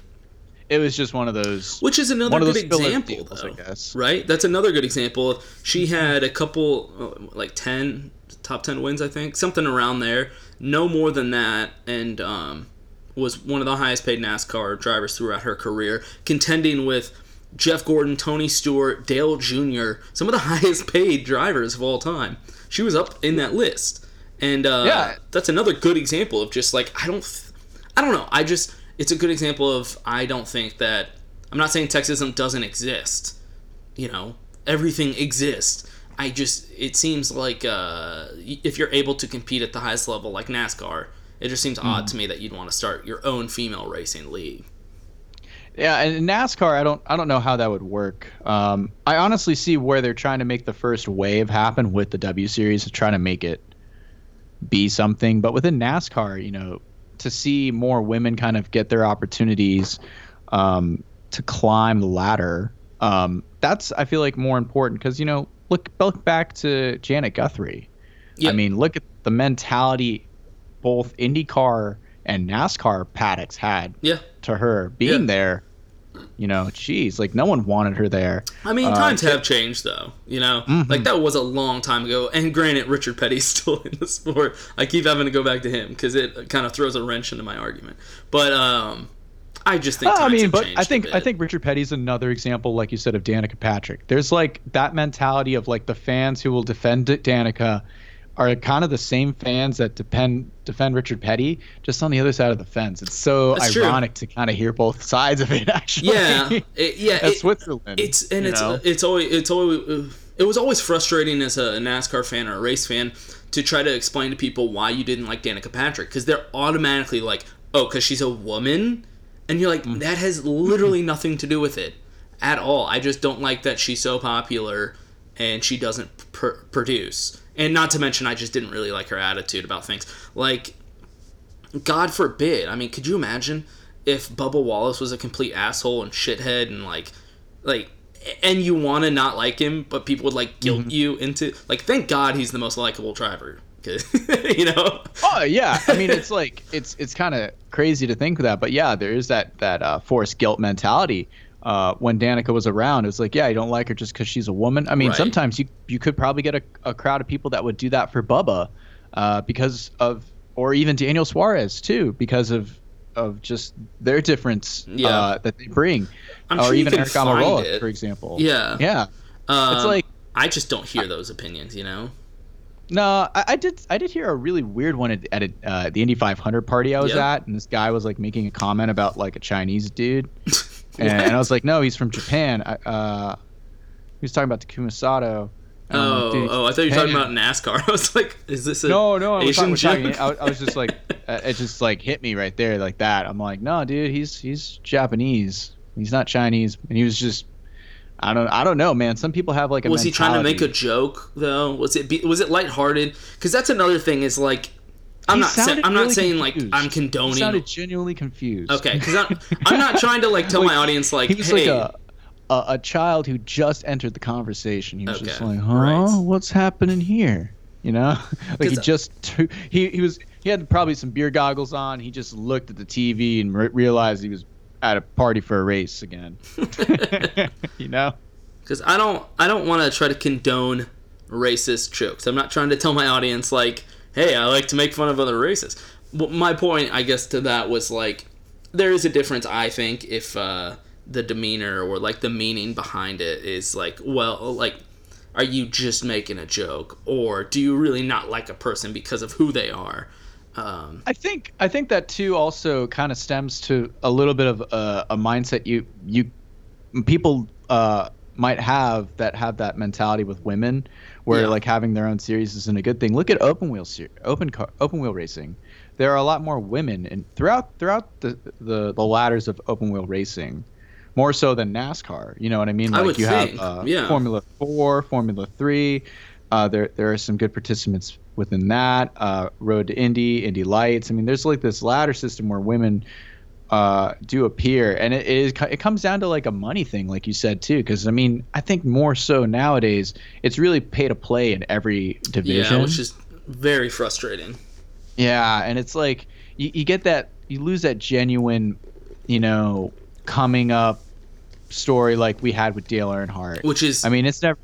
It was just one of those. which is another good example, deals, though. I guess. Right? That's another good example. She had a couple, uh, like ten top ten wins, I think, something around there. No more than that, and um, was one of the highest paid NASCAR drivers throughout her career, contending with Jeff Gordon, Tony Stewart, Dale Jr., some of the highest paid drivers of all time. She was up in that list, and uh, Yeah. that's another good example of just like I don't, th- I don't know. I just it's a good example of I don't think that I'm not saying Texasism doesn't exist. You know, everything exists. I just it seems like uh, if you're able to compete at the highest level like NASCAR, it just seems odd to me that you'd want to start your own female racing league. Yeah, and in NASCAR, I don't, I don't know how that would work. Um, I honestly see where they're trying to make the first wave happen with the W Series, trying to make it be something. But within NASCAR, you know, to see more women kind of get their opportunities um, to climb the ladder, um, that's I feel like more important because you know, look, look back to Janet Guthrie. Yeah. I mean, look at the mentality both IndyCar and NASCAR paddocks had Yeah. to her being Yeah. there. You know, geez, like no one wanted her there. I mean, Uh, times have changed, though. You know, like that was a long time ago. And granted, Richard Petty's still in the sport. I keep having to go back to him because it kind of throws a wrench into my argument. But um, I just think. Times I mean, have but changed I think I think Richard Petty's another example, like you said, of Danica Patrick. There's like that mentality of like the fans who will defend Danica are kind of the same fans that defend defend Richard Petty, just on the other side of the fence. It's so That's true. ironic to kind of hear both sides of it. Actually, Yeah, it, yeah. That's it- Switzerland. It's and it's know? it's always it's always it was always frustrating as a NASCAR fan or a race fan to try to explain to people why you didn't like Danica Patrick because they're automatically like, oh, because she's a woman, and you're like, Mm. that has literally nothing to do with it at all. I just don't like that she's so popular and she doesn't pr- produce. And not to mention, I just didn't really like her attitude about things. Like, God forbid. I mean, could you imagine if Bubba Wallace was a complete asshole and shithead and like, like, and you want to not like him, but people would like guilt Mm-hmm. you into like. Thank God he's the most likable driver. you know. Oh yeah, I mean it's like it's it's kind of crazy to think of that, but yeah, there is that that uh, forced guilt mentality. Uh, when Danica was around, it was like, yeah, you don't like her just because she's a woman. I mean, Right. sometimes you you could probably get a, a crowd of people that would do that for Bubba, uh, because of or even Daniel Suarez too, because of of just their difference Yeah. uh, that they bring, I'm or sure even Eric it. for example. Yeah. yeah. Um, It's like- I just don't hear those opinions. You know. No, I, I did. I did hear a really weird one at, at a, uh, the Indy 500 party I was Yeah. at, and this guy was like making a comment about like a Chinese dude, and, and I was like, no, he's from Japan. I, uh, he was talking about Takuma Sato. I'm like, Oh, oh! I thought you were talking about NASCAR. I was like, is this a No, no, I was Asian talking, talking, I, I was just like, uh, it just like hit me right there like that. I'm like, no, dude, he's he's Japanese. He's not Chinese, and he was just. I don't. I don't know, man. Some people have like a. was he trying to make a joke though? Was it be, was it lighthearted? Because that's another thing is like, I'm He not. Sa- I'm not really saying like. I'm He condoning. sounded genuinely confused. okay, because I'm, I'm not trying to like tell my audience like, He's hey, like a, a a child who just entered the conversation. He was just like, huh, right. what's happening here? You know, like he uh just he he was he had probably some beer goggles on. He just looked at the TV and re- realized he was at a party for a race again. you know. because I don't I don't want to try to condone racist jokes. I'm not trying to tell my audience like, hey, I like to make fun of other races. But my point, I guess, to that was like, there is a difference. I think if uh, the demeanor or like the meaning behind it is like, well, like. Are you just making a joke, or do you really not like a person because of who they are? Um, I think I think that too also kind of stems to a little bit of a, a mindset you you people uh, might have that have that mentality with women, where Yeah. like having their own series isn't a good thing. Look at open wheel ser- open car, open wheel racing. There are a lot more women and throughout throughout the, the the ladders of open wheel racing, more so than NASCAR. You know what I mean? I Like would you think, have uh, yeah. Formula Four, Formula Three. Uh, there there are some good participants within that. Uh, Road to Indy, Indy Lights. I mean, there's like this ladder system where women uh, do appear, and it is it comes down to like a money thing, like you said too. Because I mean, I think more so nowadays, it's really pay to play in every division. yeah, which is very frustrating. Yeah, and it's like you, you get that you lose that genuine, you know, coming up story like we had with Dale Earnhardt. Which is I mean, it's never.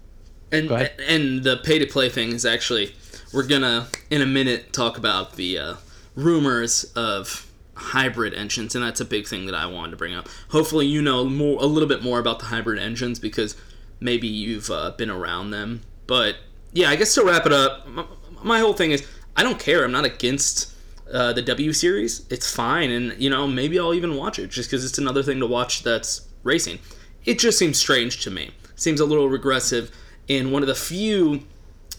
And and the pay to play thing is actually we're gonna in a minute talk about the uh, rumors of hybrid engines, and that's a big thing that I wanted to bring up. Hopefully, you know more a little bit more about the hybrid engines because maybe you've uh, been around them. But yeah, I guess to wrap it up, my, my whole thing is I don't care. I'm not against uh, the W series. It's fine, and you know maybe I'll even watch it just because it's another thing to watch that's racing. It just seems strange to me. Seems a little regressive in one of the few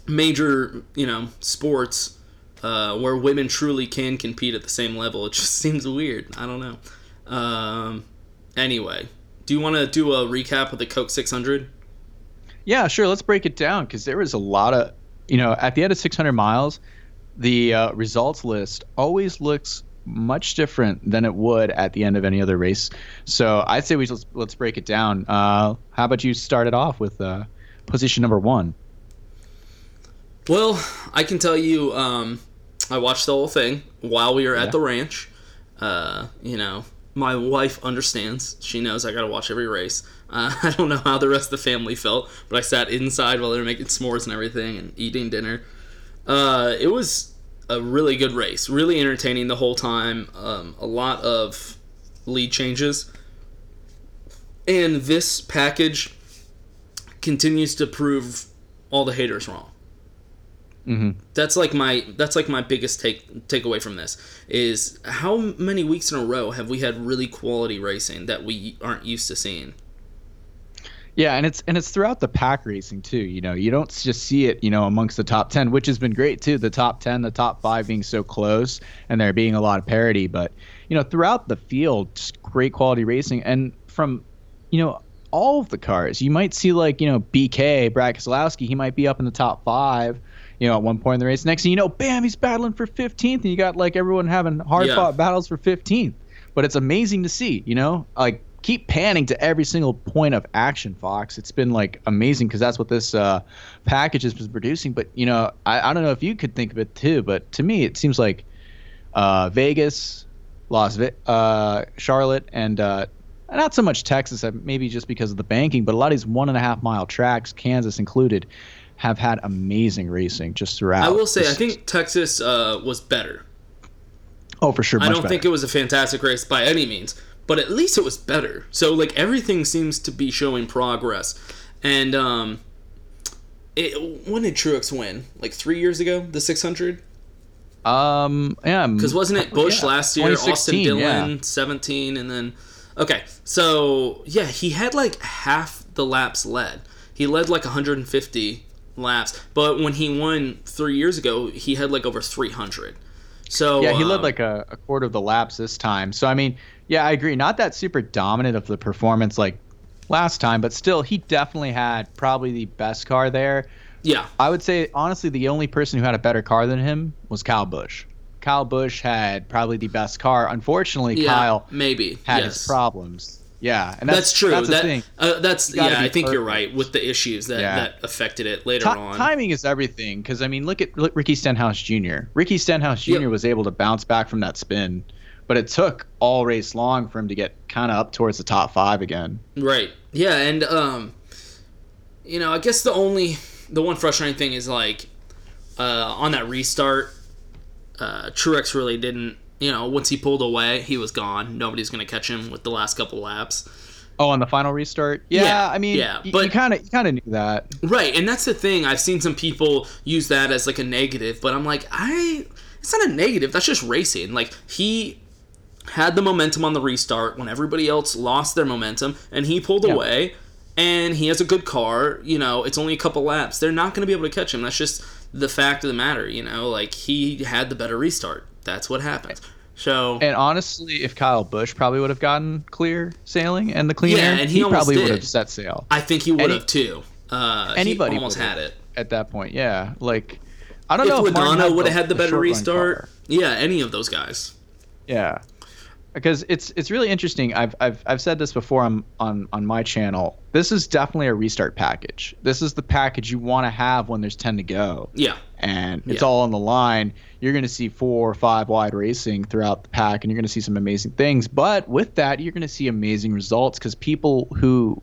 major you know sports uh, where women truly can compete at the same level. It just seems weird. I don't know. Um, anyway, do you want to do a recap of the Coke 600? Yeah, sure. Let's break it down because there was a lot of, you know, at the end of 600 miles, the uh, results list always looks much different than it would at the end of any other race. So I'd say we just let's break it down. Uh, how about you start it off with uh, position number one? Well, I can tell you, um, I watched the whole thing while we were at the ranch. Uh, you know, my wife understands. She knows I gotta watch every race. Uh, I don't know how the rest of the family felt, but I sat inside while they were making s'mores and everything and eating dinner. Uh, it was a really good race, really entertaining the whole time. Um, a lot of lead changes, and this package continues to prove all the haters wrong Mm-hmm. that's like my that's like my biggest take takeaway from this is how many weeks in a row have we had really quality racing that we aren't used to seeing Yeah, and it's and it's throughout the pack racing too. You know, you don't just see it, you know, amongst the top ten, which has been great too. The top ten, the top five being so close, and there being a lot of parity. But you know, throughout the field, just great quality racing, and from you know all of the cars, you might see like you know BK Brad Keselowski, he might be up in the top five. You know, at one point in the race, next thing you know, bam, he's battling for 15th, and you got like everyone having hard fought battles for 15th. But it's amazing to see, you know, like keep panning to every single point of action, Fox. It's been like amazing because that's what this uh, package has been producing. But you know, I, I don't know if you could think of it too, but to me, it seems like uh, Vegas, Las Ve- uh, Charlotte, and uh, not so much Texas, uh, maybe just because of the banking, but a lot of these one and a half mile tracks, Kansas included, have had amazing racing just throughout. i will say i think texas uh, was better Oh, for sure. i don't think it was a fantastic race by any means but at least it was better so like everything seems to be showing progress and um it, when did truex win like three years ago the 600 Um, yeah. Because wasn't it Busch yeah, last year, Austin Dillon, yeah. 17, and then. Okay, so yeah, he had like half the laps led. He led like 150 laps, but when he won three years ago, he had like over 300. So yeah, he led um, like a, a quarter of the laps this time. So I mean, yeah, I agree. Not that super dominant of the performance like last time, but still, he definitely had probably the best car there. Yeah, I would say honestly, the only person who had a better car than him was Kyle Busch. Kyle Busch had probably the best car. Unfortunately, Yeah, Kyle maybe had yes. his problems. Yeah, and That's, that's, true. That's that, thing. Uh, that's yeah. I think you're right with the issues that Yeah. that affected it later Ti- on. timing is everything. Because I mean, look at look, Ricky Stenhouse Jr. Ricky Stenhouse Jr. Yep. was able to bounce back from that spin, but it took all race long for him to get kind of up towards the top five again. Right. Yeah, and um, you know, I guess the only the one frustrating thing is like uh, on that restart, uh, Truex really didn't. You know, once he pulled away, he was gone. Nobody's gonna catch him with the last couple laps. Oh, on the final restart. Yeah, Yeah, I mean, yeah, but- you kind of you kind of knew that. Right, and that's the thing. I've seen some people use that as like a negative, but I'm like, I it's not a negative. That's just racing. Like he had the momentum on the restart when everybody else lost their momentum, and he pulled Yeah. away. And he has a good car. You know, it's only a couple laps. They're not going to be able to catch him. That's just the fact of the matter. You know, like he had the better restart. That's what happens. So And honestly, if Kyle Busch probably would have gotten clear sailing and the clean Yeah, air, and he almost probably would have set sail I think he would have too. Uh, Anybody he almost had it. at that point. Yeah, like I don't If know if Logano would have had the better restart, yeah, any of those guys. Yeah, because it's it's really interesting. I've I've I've said this before on on on my channel. This is definitely a restart package. This is the package you want to have when there's ten to go. Yeah. And it's Yeah. all on the line. You're going to see four or five wide racing throughout the pack, and you're going to see some amazing things. But with that, you're going to see amazing results because people who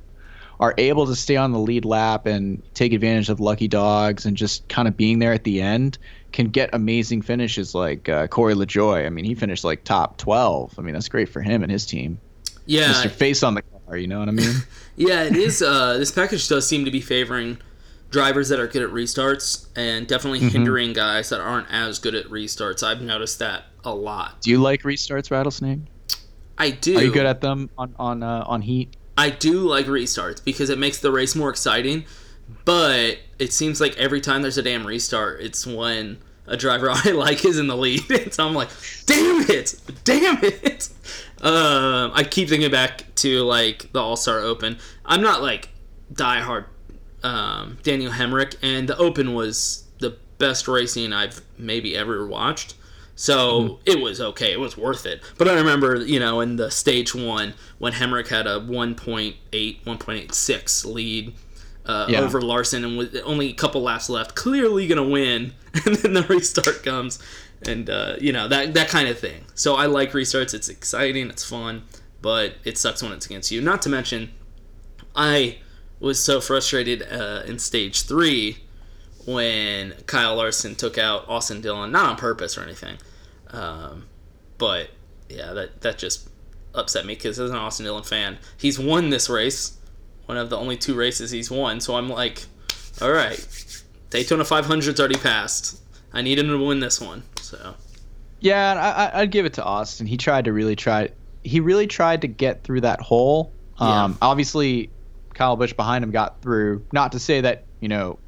are able to stay on the lead lap and take advantage of lucky dogs and just kind of being there at the end can get amazing finishes like uh, Corey LaJoie. I mean, he finished like top 12. I mean, that's great for him and his team. Yeah, Mr. Face on the car, you know what I mean? Yeah, it is. Uh, this package does seem to be favoring drivers that are good at restarts and definitely Mhm. hindering guys that aren't as good at restarts. I've noticed that a lot. Do you like restarts, Rattlesnake? I do. Are you good at them on on uh, on heat? I do like restarts because it makes the race more exciting. But it seems like every time there's a damn restart, it's when a driver I like is in the lead. so I'm like, damn it, damn it. Um, I keep thinking back to like the All Star Open. I'm not like diehard um, Daniel Hemric, and the Open was the best racing I've maybe ever watched. So it was okay. It was worth it. But I remember, you know, in the stage one when Hemric had a 1.8, 1.86 lead uh, Yeah. over Larson and with only a couple laps left, clearly going to win. And then the restart comes, and uh, you know that that kind of thing. So I like restarts. It's exciting. It's fun, but it sucks when it's against you. Not to mention, I was so frustrated uh, in stage three when Kyle Larson took out Austin Dillon, not on purpose or anything, um, but yeah, that that just upset me because as an Austin Dillon fan, he's won this race, one of the only two races he's won. So I'm like, all right, Daytona 500's already passed. I need him to win this one. So Yeah, I, I- I'd give it to Austin. He tried to really try. He really tried to get through that hole. Um, Obviously, Kyle Busch behind him got through. Not to say that you know,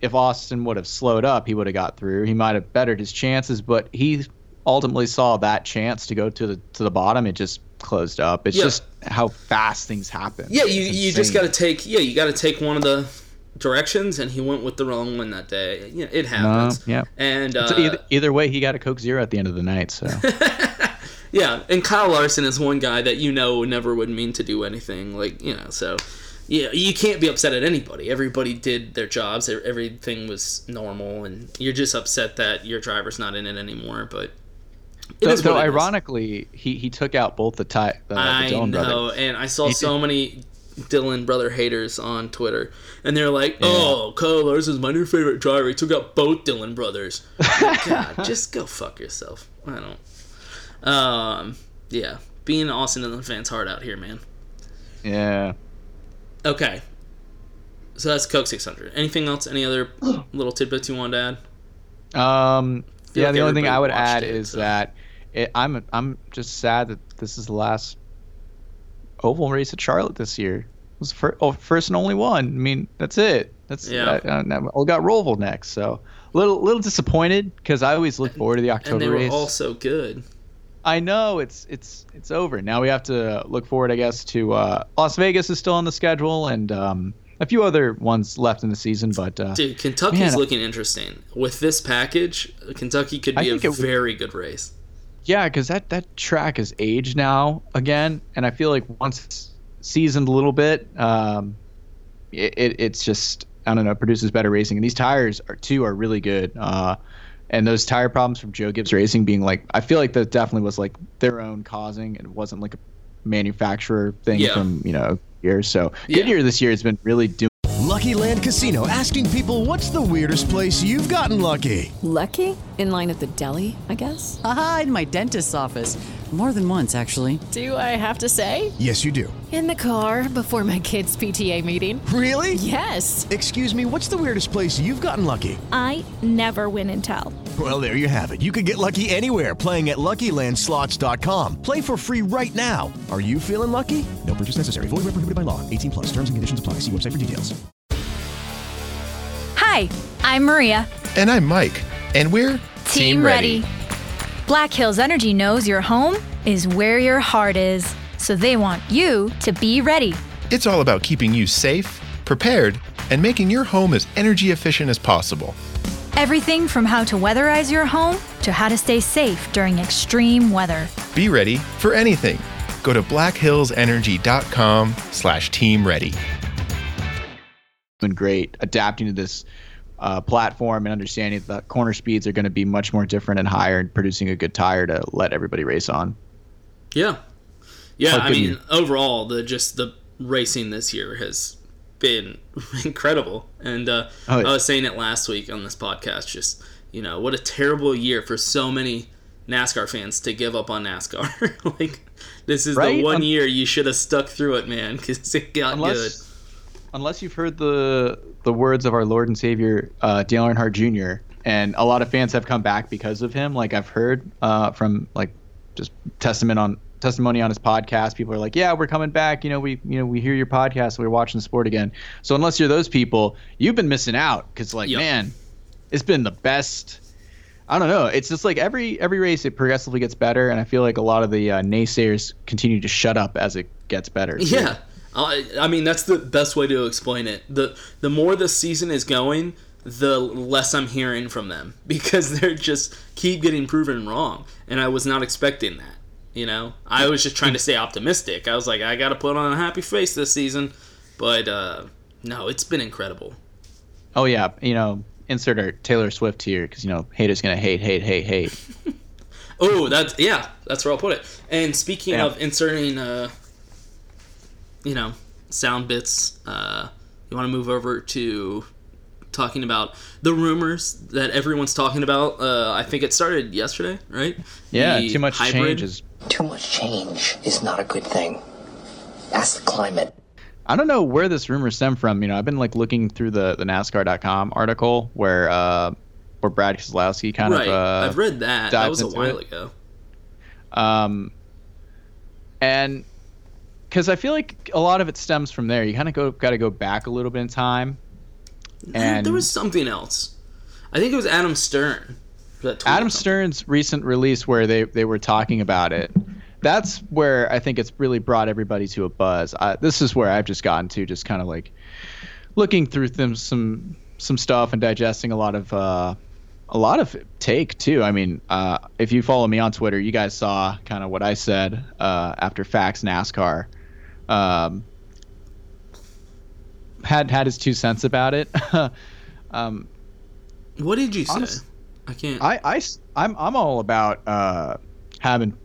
if Austin would have slowed up, he would have got through. He might have bettered his chances, but he ultimately saw that chance to go to the to the bottom. It just closed up. It's Yeah. just how fast things happen. yeah, you you just got to take yeah you got to take one of the directions, and he went with the wrong one that day. Yeah, it No, happens. yeah. And uh, either, either way, he got a Coke Zero at the end of the night. So Yeah, and Kyle Larson is one guy that you know never would mean to do anything. Like, you know, so yeah, you can't be upset at anybody. Everybody did their jobs. Everything was normal, and you're just upset that your driver's not in it anymore. But it though, is though what it is. ironically, he he took out both the tie the, uh, the I Dillon know, brothers. and I saw He so did- many Dillon brother haters on Twitter, and they're like, "Oh, Kyle Larson's my new favorite driver. He took out both Dillon brothers." God, just go fuck yourself. I don't. Um, yeah, being Austin Dillon fan's hard out here, man. Yeah. Okay, so that's Coke 600. Anything else? Any other little tidbits you want to add? Um. Yeah. like the only thing I would add it, is so. that it, I'm I'm just sad that this is the last oval race at Charlotte this year. It was fir- oh, first and only one. I mean, that's it. That's Yeah. Uh, uh, we got Roval next, so a little little disappointed because I always look forward to the October And they were race. all so good. I know it's it's it's over now. We have to look forward, I guess, to uh, Las Vegas is still on the schedule, and um, a few other ones left in the season, but uh, Dude, Kentucky's man, looking interesting. With this package, Kentucky could be a it would- very good race. Yeah, because that that track is aged now again, and I feel like once it's seasoned a little bit, um, it, it it's just I don't know produces better racing, and these tires are too are really good. Uh, and those tire problems from Joe Gibbs Racing being like, I feel like that definitely was like their own causing. And it wasn't like a manufacturer thing Yeah. from you know years. So Goodyear this year has been really doing. Lucky Land Casino asking people what's the weirdest place you've gotten lucky? Lucky? In line at the deli, I guess? Aha, in my dentist's office. More than once, actually. Do I have to say? Yes, you do. In the car before my kids' PTA meeting. Really? Yes. Excuse me, what's the weirdest place you've gotten lucky? I never win and tell. Well, there you have it. You can get lucky anywhere playing at LuckyLandSlots.com. Play for free right now. Are you feeling lucky? No purchase necessary. Void where prohibited by law. 18 plus. Terms and conditions apply. See website for details. Hi, I'm Maria. And I'm Mike. And we're Team Ready. Black Hills Energy knows your home is where your heart is, so they want you to be ready. It's all about keeping you safe, prepared, and making your home as energy efficient as possible. Everything from how to weatherize your home to how to stay safe during extreme weather. Be ready for anything. Go to blackhillsenergy.com slash team ready. been great adapting to this uh, platform and understanding that the corner speeds are going to be much more different and higher and producing a good tire to let everybody race on. Yeah, yeah. I mean, you? overall, the just the racing this year has been incredible. And uh, Oh, yeah. I was saying it last week on this podcast. Just you know, what a terrible year for so many NASCAR fans to give up on NASCAR. like this is the one Un- year you should have stuck through it, man, because it got Unless- good. Unless you've heard the the words of our Lord and Savior uh, Dale Earnhardt Jr. and a lot of fans have come back because of him. Like I've heard uh, from like just testament on testimony on his podcast. People are like, "Yeah, we're coming back. You know, we you know we hear your podcast. We're watching the sport again." So unless you're those people, you've been missing out because like man, it's been the best. I don't know. It's just like every every race it progressively gets better, and I feel like a lot of the uh, naysayers continue to shut up as it gets better. too. Yeah, I, I mean that's the best way to explain it. the The more the season is going, the less I'm hearing from them because they're just keep getting proven wrong, and I was not expecting that. You know, I was just trying to stay optimistic. I was like, I got to put on a happy face this season, but uh, no, it's been incredible. Oh yeah, you know, insert our Taylor Swift here because you know haters gonna hate, hate, hate, hate. Oh, that's yeah, that's where I'll put it. And speaking Yeah. of inserting, uh, you know, sound bits, uh, you want to move over to talking about the rumors that everyone's talking about. Uh, I think it started yesterday, right? Yeah, The too much hybrid. change is. Too much change is not a good thing. That's the climate. I don't know where this rumor stemmed from. You know, I've been like looking through the the NASCAR.com article where uh where Brad Keselowski kind right. of uh, I've read that. That was a while it. ago. Um, and because I feel like a lot of it stems from there. You kind of go got to go back a little bit in time. And there was something else. I think it was Adam Stern. Adam. Stern's recent release where they, they were talking about it. That's where I think it's really brought everybody to a buzz. I, this is where I've just gotten to, just kind of like looking through them some some stuff and digesting a lot of uh, a lot of take too. I mean, uh, if you follow me on Twitter, you guys saw kind of what I said uh, after Facts NASCAR. Um, had had his two cents about it. um, What did you say? I can't. I, I, I'm I'm all about uh, having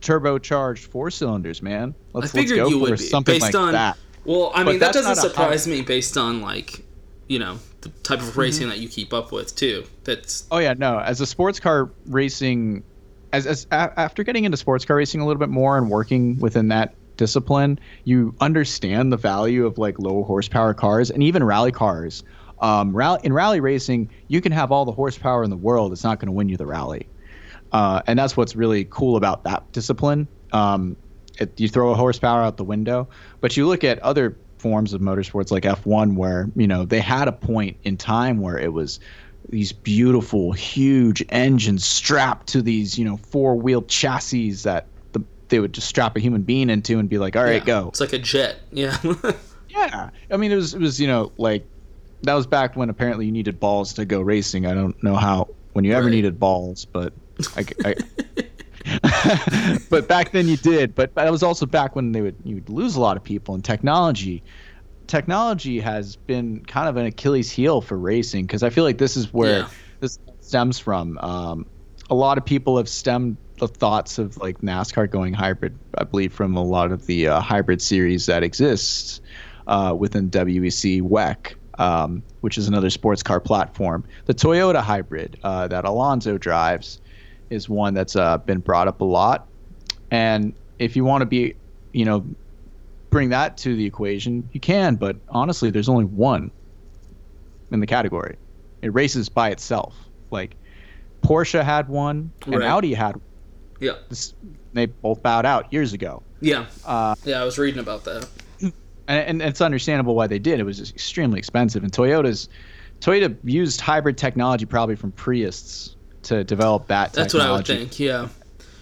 turbocharged four cylinders, man. Let's, I figured let's go you for would be something based like on. that. Well, I But mean that doesn't surprise me based on like, you know, the type of racing Mm-hmm. that you keep up with too. That's Oh yeah, no. As a sports car racing, as as a, after getting into sports car racing a little bit more and working within that discipline, you understand the value of like low horsepower cars and even rally cars. Um, rally, in rally racing, you can have all the horsepower in the world. It's not going to win you the rally. Uh, and that's what's really cool about that discipline. Um, it, you throw a horsepower out the window, but you look at other forms of motorsports like F1, where you know they had a point in time where it was these beautiful, huge engines strapped to these you know four-wheel chassis that the, they would just strap a human being into and be like, "All right, yeah, go." It's like a jet. Yeah. Yeah, I mean, it was it was you know like that was back when apparently you needed balls to go racing. I don't know how when you ever needed balls, but I, I but back then you did. But that was also back when they would you would lose a lot of people in technology. Technology has been kind of an Achilles heel for racing because I feel like this is where Yeah. this stems from. Um, a lot of people have stemmed the thoughts of like NASCAR going hybrid. I believe from a lot of the uh, hybrid series that exists uh, within WEC WEC, um, which is another sports car platform. The Toyota hybrid uh, that Alonso drives is one that's uh, been brought up a lot. And if you want to be, you know, bring that to the equation, you can. But honestly, there's only one in the category. It races by itself. Like Porsche had one, and Right. Audi had. one. Yeah. This, they both bowed out years ago. Yeah. Uh, Yeah, I was reading about that. And, and it's understandable why they did. It was just extremely expensive, and Toyota's Toyota used hybrid technology probably from Prius to develop that. That's what I would think. Yeah.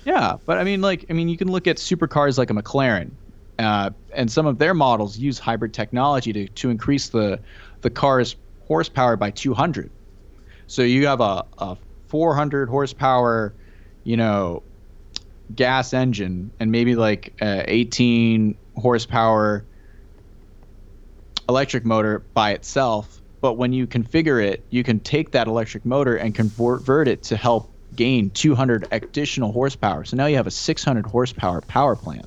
Yeah, but I mean, like, I mean, you can look at supercars like a McLaren, uh, and some of their models use hybrid technology to, to increase the the car's horsepower by 200. So you have a, a 400 horsepower, you know, gas engine, and maybe like a 18 horsepower electric motor by itself. But when you configure it, you can take that electric motor and convert it to help gain 200 additional horsepower. So now you have a 600 horsepower power plant.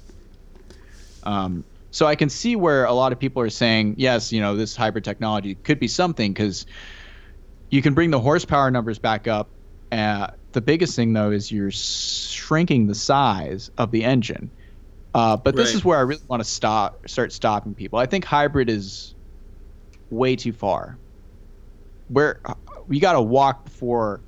Um, so I can see where a lot of people are saying, yes, you know, this hybrid technology could be something because you can bring the horsepower numbers back up. Uh, the biggest thing though is you're shrinking the size of the engine. Uh, but this Right. is where I really want to stop, start stopping people. I think hybrid is way too far. Where you got to walk before,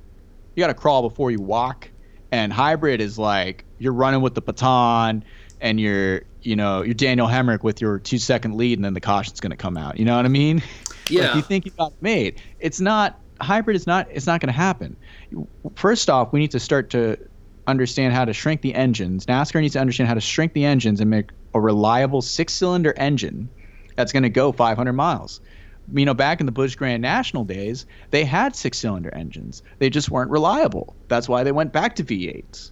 you got to crawl before you walk, and hybrid is like you're running with the baton, and you're, you know, you're Daniel Hemric with your two second lead, and then the caution's going to come out. You know what I mean? Yeah. Like you think you got made. It's not hybrid is not it's not going to happen. First off, we need to start to understand how to shrink the engines. NASCAR needs to understand how to shrink the engines and make a reliable six-cylinder engine that's going to go 500 miles. You know, back in the Busch Grand National days, they had six-cylinder engines. They just weren't reliable. That's why they went back to V8s.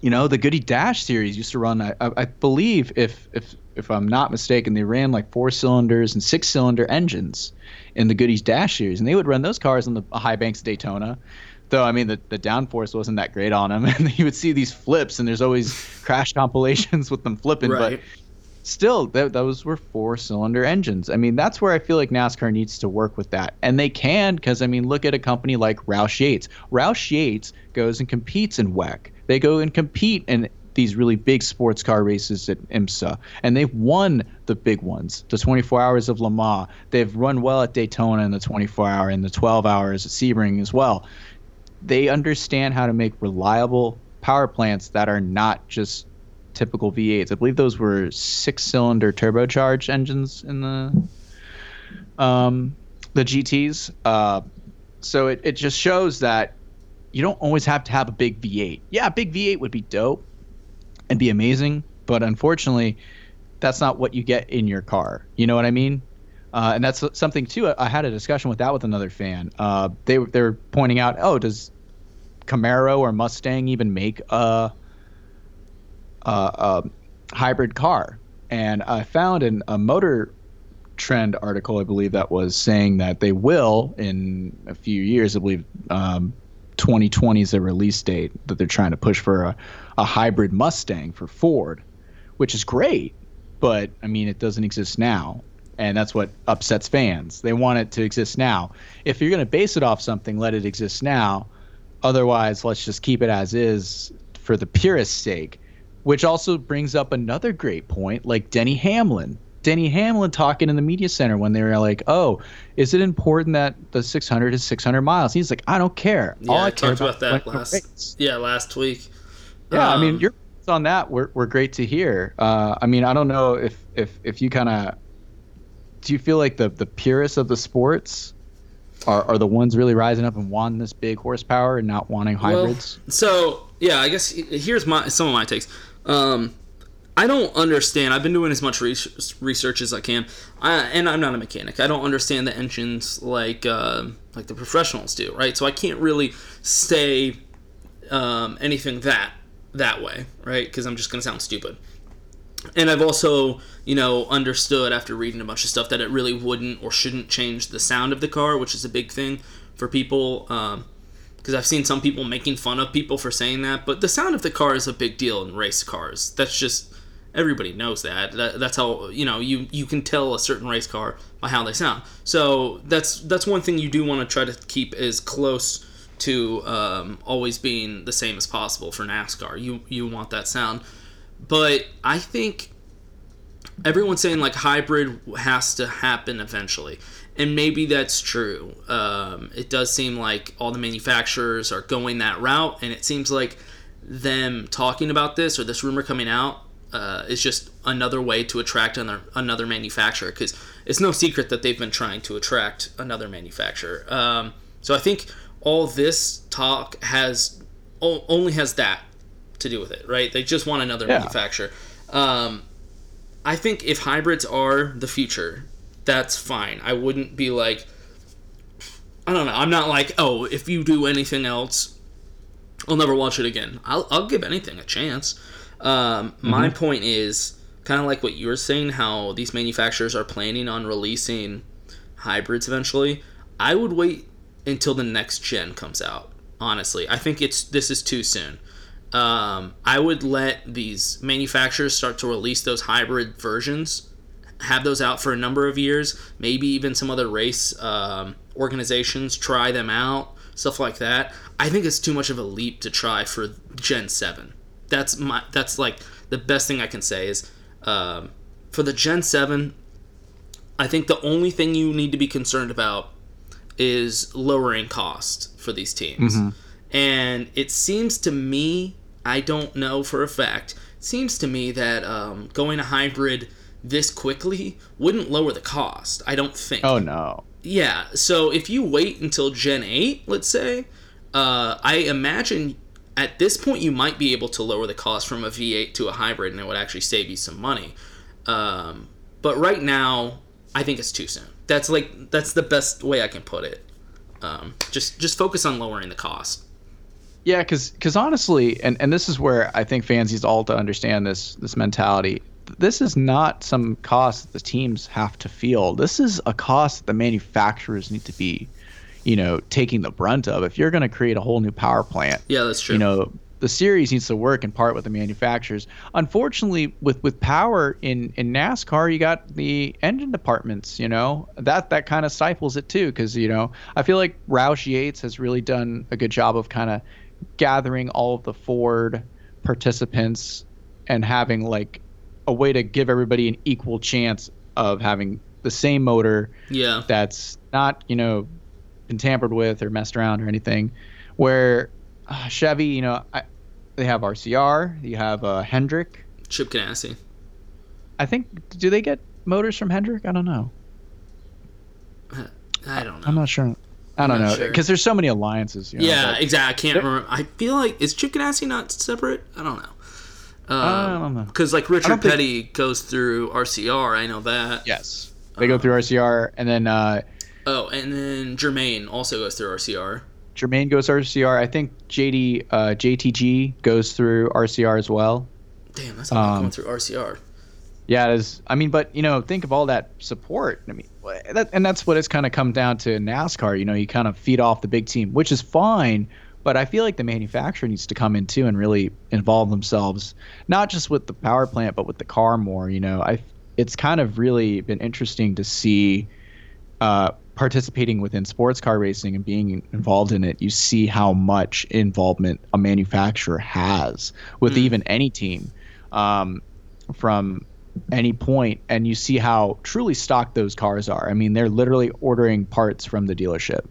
You know, the Goody Dash series used to run. I, I believe, if if if I'm not mistaken, they ran like four cylinders and six cylinder engines in the Goody's Dash series, and they would run those cars on the high banks of Daytona. Though I mean, the the downforce wasn't that great on them, and you would see these flips, and there's always crash compilations with them flipping. Right. But still, th- those were four cylinder engines. I mean, that's where I feel like NASCAR needs to work with that, and they can because I mean, look at a company like Roush Yates. Roush Yates goes and competes in WEC. They go and compete in these really big sports car races at IMSA, and they've won the big ones, the 24 Hours of Le Mans. They've run well at Daytona in the 24 hour and the 12 hours at Sebring as well. They understand how to make reliable power plants that are not just typical V8s. I believe those were six-cylinder turbocharged engines in the um, the GTS. Uh, so it, it just shows that you don't always have to have a big V8. Yeah, a big V8 would be dope and be amazing, but unfortunately, that's not what you get in your car. You know what I mean? Uh, and that's something too. I had a discussion with that with another fan. Uh, they they were pointing out, oh, does Camaro or Mustang even make a, a, a hybrid car? And I found in a motor trend article, I believe that was saying that they will in a few years. I believe um, 2020 is the release date that they're trying to push for a, a hybrid Mustang for Ford, which is great. But I mean, it doesn't exist now. And that's what upsets fans. They want it to exist now. If you're going to base it off something, let it exist now. Otherwise, let's just keep it as is for the purist's sake. Which also brings up another great point, like Denny Hamlin. Denny Hamlin talking in the media center when they were like, "Oh, is it important that the 600 is 600 miles?" He's like, "I don't care. Yeah, All I, I care talked about that last. race." Yeah, last week. Yeah, I mean, Um, your thoughts on that were, were great to hear. Uh, I mean, I don't know if if if you kind of do you feel like the the purists of the sports are, are the ones really rising up and wanting this big horsepower and not wanting hybrids? Well, so yeah, I guess here's my some of my takes. Um, I don't understand. I've been doing as much research, research as I can, I, and I'm not a mechanic. I don't understand the engines like uh, like the professionals do, right? So I can't really say um, anything that that way, right? Because I'm just gonna sound stupid. And I've also, you know, understood after reading a bunch of stuff that it really wouldn't or shouldn't change the sound of the car, which is a big thing for people. Um, because I've seen some people making fun of people for saying that, but the sound of the car is a big deal in race cars. That's just everybody knows that. that. That's how you know you you can tell a certain race car by how they sound. So that's that's one thing you do want to try to keep as close to um, always being the same as possible for NASCAR. You you want that sound, but I think everyone's saying like hybrid has to happen eventually. And maybe that's true. Um, it does seem like all the manufacturers are going that route, and it seems like them talking about this or this rumor coming out uh, is just another way to attract another another manufacturer because it's no secret that they've been trying to attract another manufacturer. Um, so I think all this talk has only has that to do with it, right? They just want another Yeah. manufacturer. Um, I think if hybrids are the future, that's fine. I wouldn't be like, I don't know. I'm not like, oh, if you do anything else, I'll never watch it again. I'll, I'll give anything a chance. Um, My Mhm. point is kind of like what you were saying, how these manufacturers are planning on releasing hybrids eventually. I would wait until the next gen comes out. Honestly, I think it's this is too soon. Um, I would let these manufacturers start to release those hybrid versions, have those out for a number of years. Maybe even some other race um, organizations try them out, stuff like that. I think it's too much of a leap to try for Gen Seven. That's my that's like the best thing I can say is um, for the Gen Seven. I think the only thing you need to be concerned about is lowering cost for these teams. Mhm. And it seems to me, I don't know for a fact, it seems to me that um, going a hybrid this quickly wouldn't lower the cost. I don't think. Oh no. Yeah, so if you wait until Gen 8, let's say, uh, I imagine at this point you might be able to lower the cost from a V8 to a hybrid and it would actually save you some money. Um, but right now, I think it's too soon. That's like that's the best way I can put it. Um, just just focus on lowering the cost. Yeah, because honestly, and, and this is where I think fans need all to understand this this mentality. This is not some cost that the teams have to feel. This is a cost that the manufacturers need to be, you know, taking the brunt of. If you're going to create a whole new power plant, Yeah, that's true. you know, the series needs to work in part with the manufacturers. Unfortunately, with with power in in NASCAR, you got the engine departments. You know that that kind of stifles it too, because you know I feel like Roush Yates has really done a good job of kind of gathering all of the Ford participants and having like a way to give everybody an equal chance of having the same motor Yeah. that's not you know been tampered with or messed around or anything where uh, chevy you know I, they have rcr you have uh, hendrick Chip Ganassi. i think do they get motors from hendrick i don't know I don't know. i'm not sure i don't not know sure. because there's so many alliances you know, yeah, but- exactly. I can't remember. I feel like is Chip Ganassi not separate? I don't know. I don't know. Because like Richard don't think- Petty goes through RCR. I know that. yes they go through rcr and then uh Oh, and then Germain also goes through RCR. Germain goes RCR. I think JD uh, JTG goes through RCR as well. Damn, that's a lot Um, going through RCR. Yeah, it is. I mean, but you know, think of all that support. I mean, that, and that's what it's kind of come down to in NASCAR. You know, you kind of feed off the big team, which is fine. But I feel like the manufacturer needs to come in too and really involve themselves, not just with the power plant, but with the car more. You know, I it's kind of really been interesting to see uh, participating within sports car racing and being involved in it. You see how much involvement a manufacturer has with Mm. even any team. Um, from any point and you see how truly stocked those cars are. I mean, they're literally ordering parts from the dealership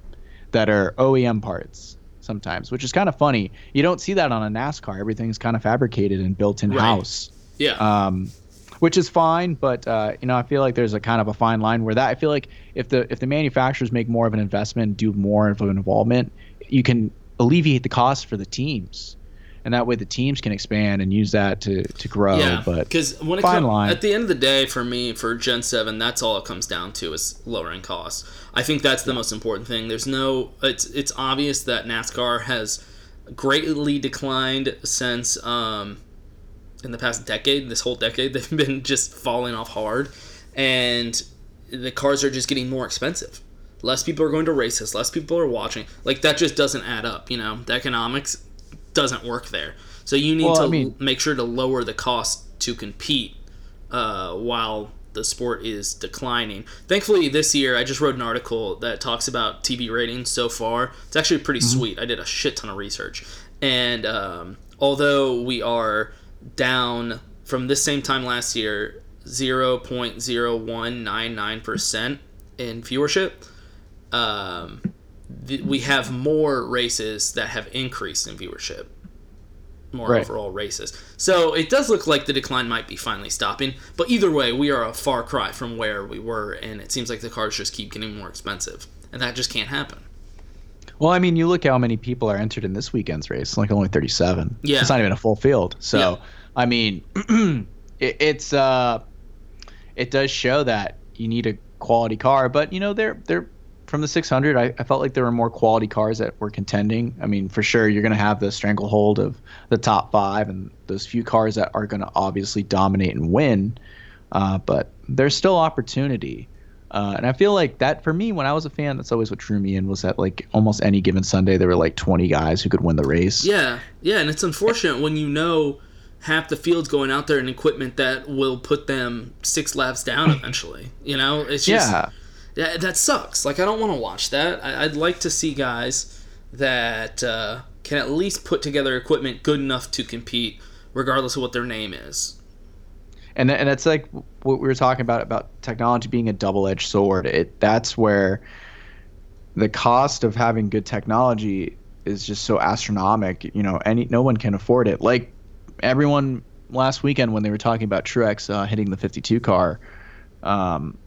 that are OEM parts sometimes, which is kind of funny. You don't see that on a NASCAR. Everything's kind of fabricated and built in house. Yeah. Um, which is fine, but uh, you know, I feel like there's a kind of a fine line where that I feel like if the if the manufacturers make more of an investment, do more of an involvement, you can alleviate the cost for the teams. And that way the teams can expand and use that to to grow. Yeah, but because when it comes at the end of the day, for me, for Gen Seven, that's all it comes down to is lowering costs. I think that's the most important thing. There's no, it's it's obvious that NASCAR has greatly declined since um, in the past decade. This whole decade, they've been just falling off hard, and the cars are just getting more expensive. Less people are going to races. Less people are watching. Like that just doesn't add up. You know, the economics doesn't work there. So you need Well, to I mean- make sure to lower the cost to compete uh, while the sport is declining. Thankfully, this year I just wrote an article that talks about TV ratings so far. It's actually pretty Mm-hmm. sweet. I did a shit ton of research, and um, although we are down from this same time last year, zero point zero one nine nine percent in viewership. Um, th- we have more races that have increased in viewership more Right. overall races. So it does look like the decline might be finally stopping. But either way, we are a far cry from where we were, and it seems like the cars just keep getting more expensive, and that just can't happen. Well, I mean, you look how many people are entered in this weekend's race, like only 37. Yeah. It's not even a full field. So, Yeah. I mean, it, it's uh it does show that you need a quality car, but you know, they're they're from the 600, I, I felt like there were more quality cars that were contending. I mean, for sure, you're going to have the stranglehold of the top five and those few cars that are going to obviously dominate and win. Uh, but there's still opportunity. Uh, and I feel like that for me, when I was a fan, that's always what drew me in was that like almost any given Sunday there were like 20 guys who could win the race. Yeah, yeah, and it's unfortunate when you know half the field's going out there in equipment that will put them six laps down eventually. You know, it's just Yeah. Yeah, that sucks. Like I don't want to watch that. I, I'd like to see guys that uh, can at least put together equipment good enough to compete, regardless of what their name is. and and it's like what we were talking about about technology being a double-edged sword. It that's where the cost of having good technology is just so astronomical. You know, any no one can afford it. Like everyone last weekend when they were talking about Truex uh, hitting the 52 car, um,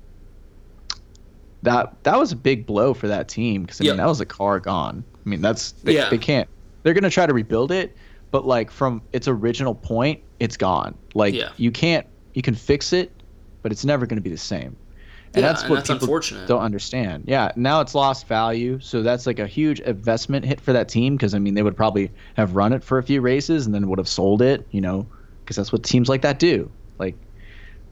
that that was a big blow for that team because I Yep. mean that was a car gone. I mean that's they, Yeah. they can't. They're gonna try to rebuild it, but like from its original point, it's gone. Like Yeah. you can't you can fix it, but it's never gonna be the same. And Yeah, that's and what that's people don't understand. Yeah, now it's lost value, so that's like a huge investment hit for that team because I mean they would probably have run it for a few races and then would have sold it, you know, because that's what teams like that do. Like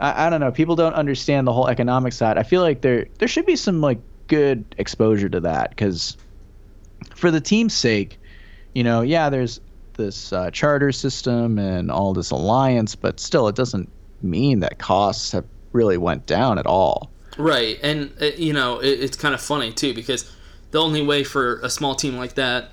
I, I don't know. People don't understand the whole economic side. I feel like there there should be some like good exposure to that because for the team's sake, you know, yeah, there's this uh, charter system and all this alliance, but still, it doesn't mean that costs have really went down at all. Right, and uh, you know it, it's kind of funny too because the only way for a small team like that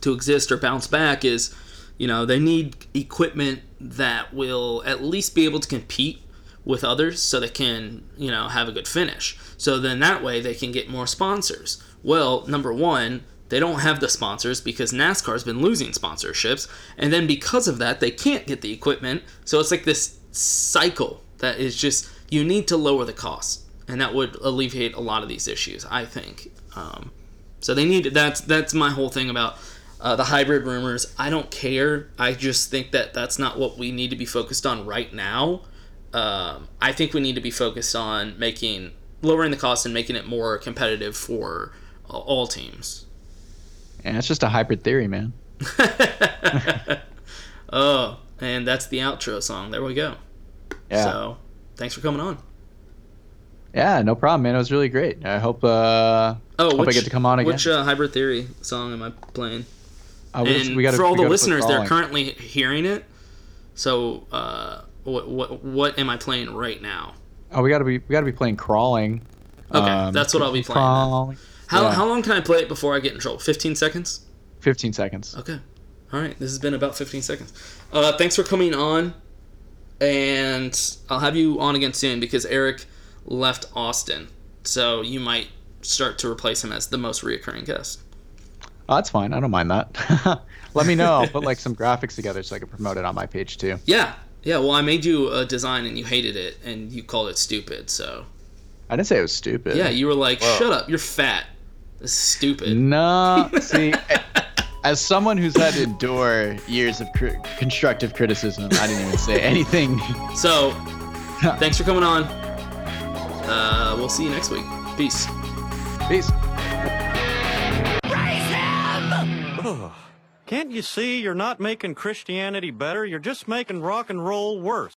to exist or bounce back is, you know, they need equipment that will at least be able to compete with others, so they can you know have a good finish. So then that way they can get more sponsors. Well, number one, they don't have the sponsors because NASCAR's been losing sponsorships, and then because of that, they can't get the equipment. So it's like this cycle that is just you need to lower the cost, and that would alleviate a lot of these issues. I think. Um, so they need that's that's my whole thing about uh, the hybrid rumors. I don't care. I just think that that's not what we need to be focused on right now. Um, I think we need to be focused on making lowering the cost and making it more competitive for uh, all teams. And it's just a hybrid theory, man. Oh, and that's the outro song. There we go. Yeah. So, thanks for coming on. Yeah, no problem, man. It was really great. I hope uh Oh, hope which, I get to come on again. Which uh, hybrid theory song am I playing? We just- and gotta- for all the listeners, they're currently hearing it. So, uh, what what what am I playing right now? oh, we gotta be we gotta be playing crawling. Okay, Um, that's what I'll be playing. Crawling. How Yeah. how long can I play it before I get in trouble? Fifteen seconds. 15 seconds. Okay. All right. This has been about 15 seconds. Uh, thanks for coming on. And I'll have you on again soon because Eric left Austin. So you might start to replace him as the most reoccurring guest. Oh, that's fine. I don't mind that. Let me know. I'll put like some graphics together so I can promote it on my page too. Yeah. Yeah. Well, I made you a design and you hated it and you called it stupid. So I didn't say it was stupid. yeah, you were like, Whoa. shut up. You're fat. This is stupid. No, see, as someone who's had to endure years of cr- constructive criticism, I didn't even say anything. So, thanks for coming on. Uh, we'll see you next week. Peace. Peace. Can't you see you're not making Christianity better? You're just making rock and roll worse.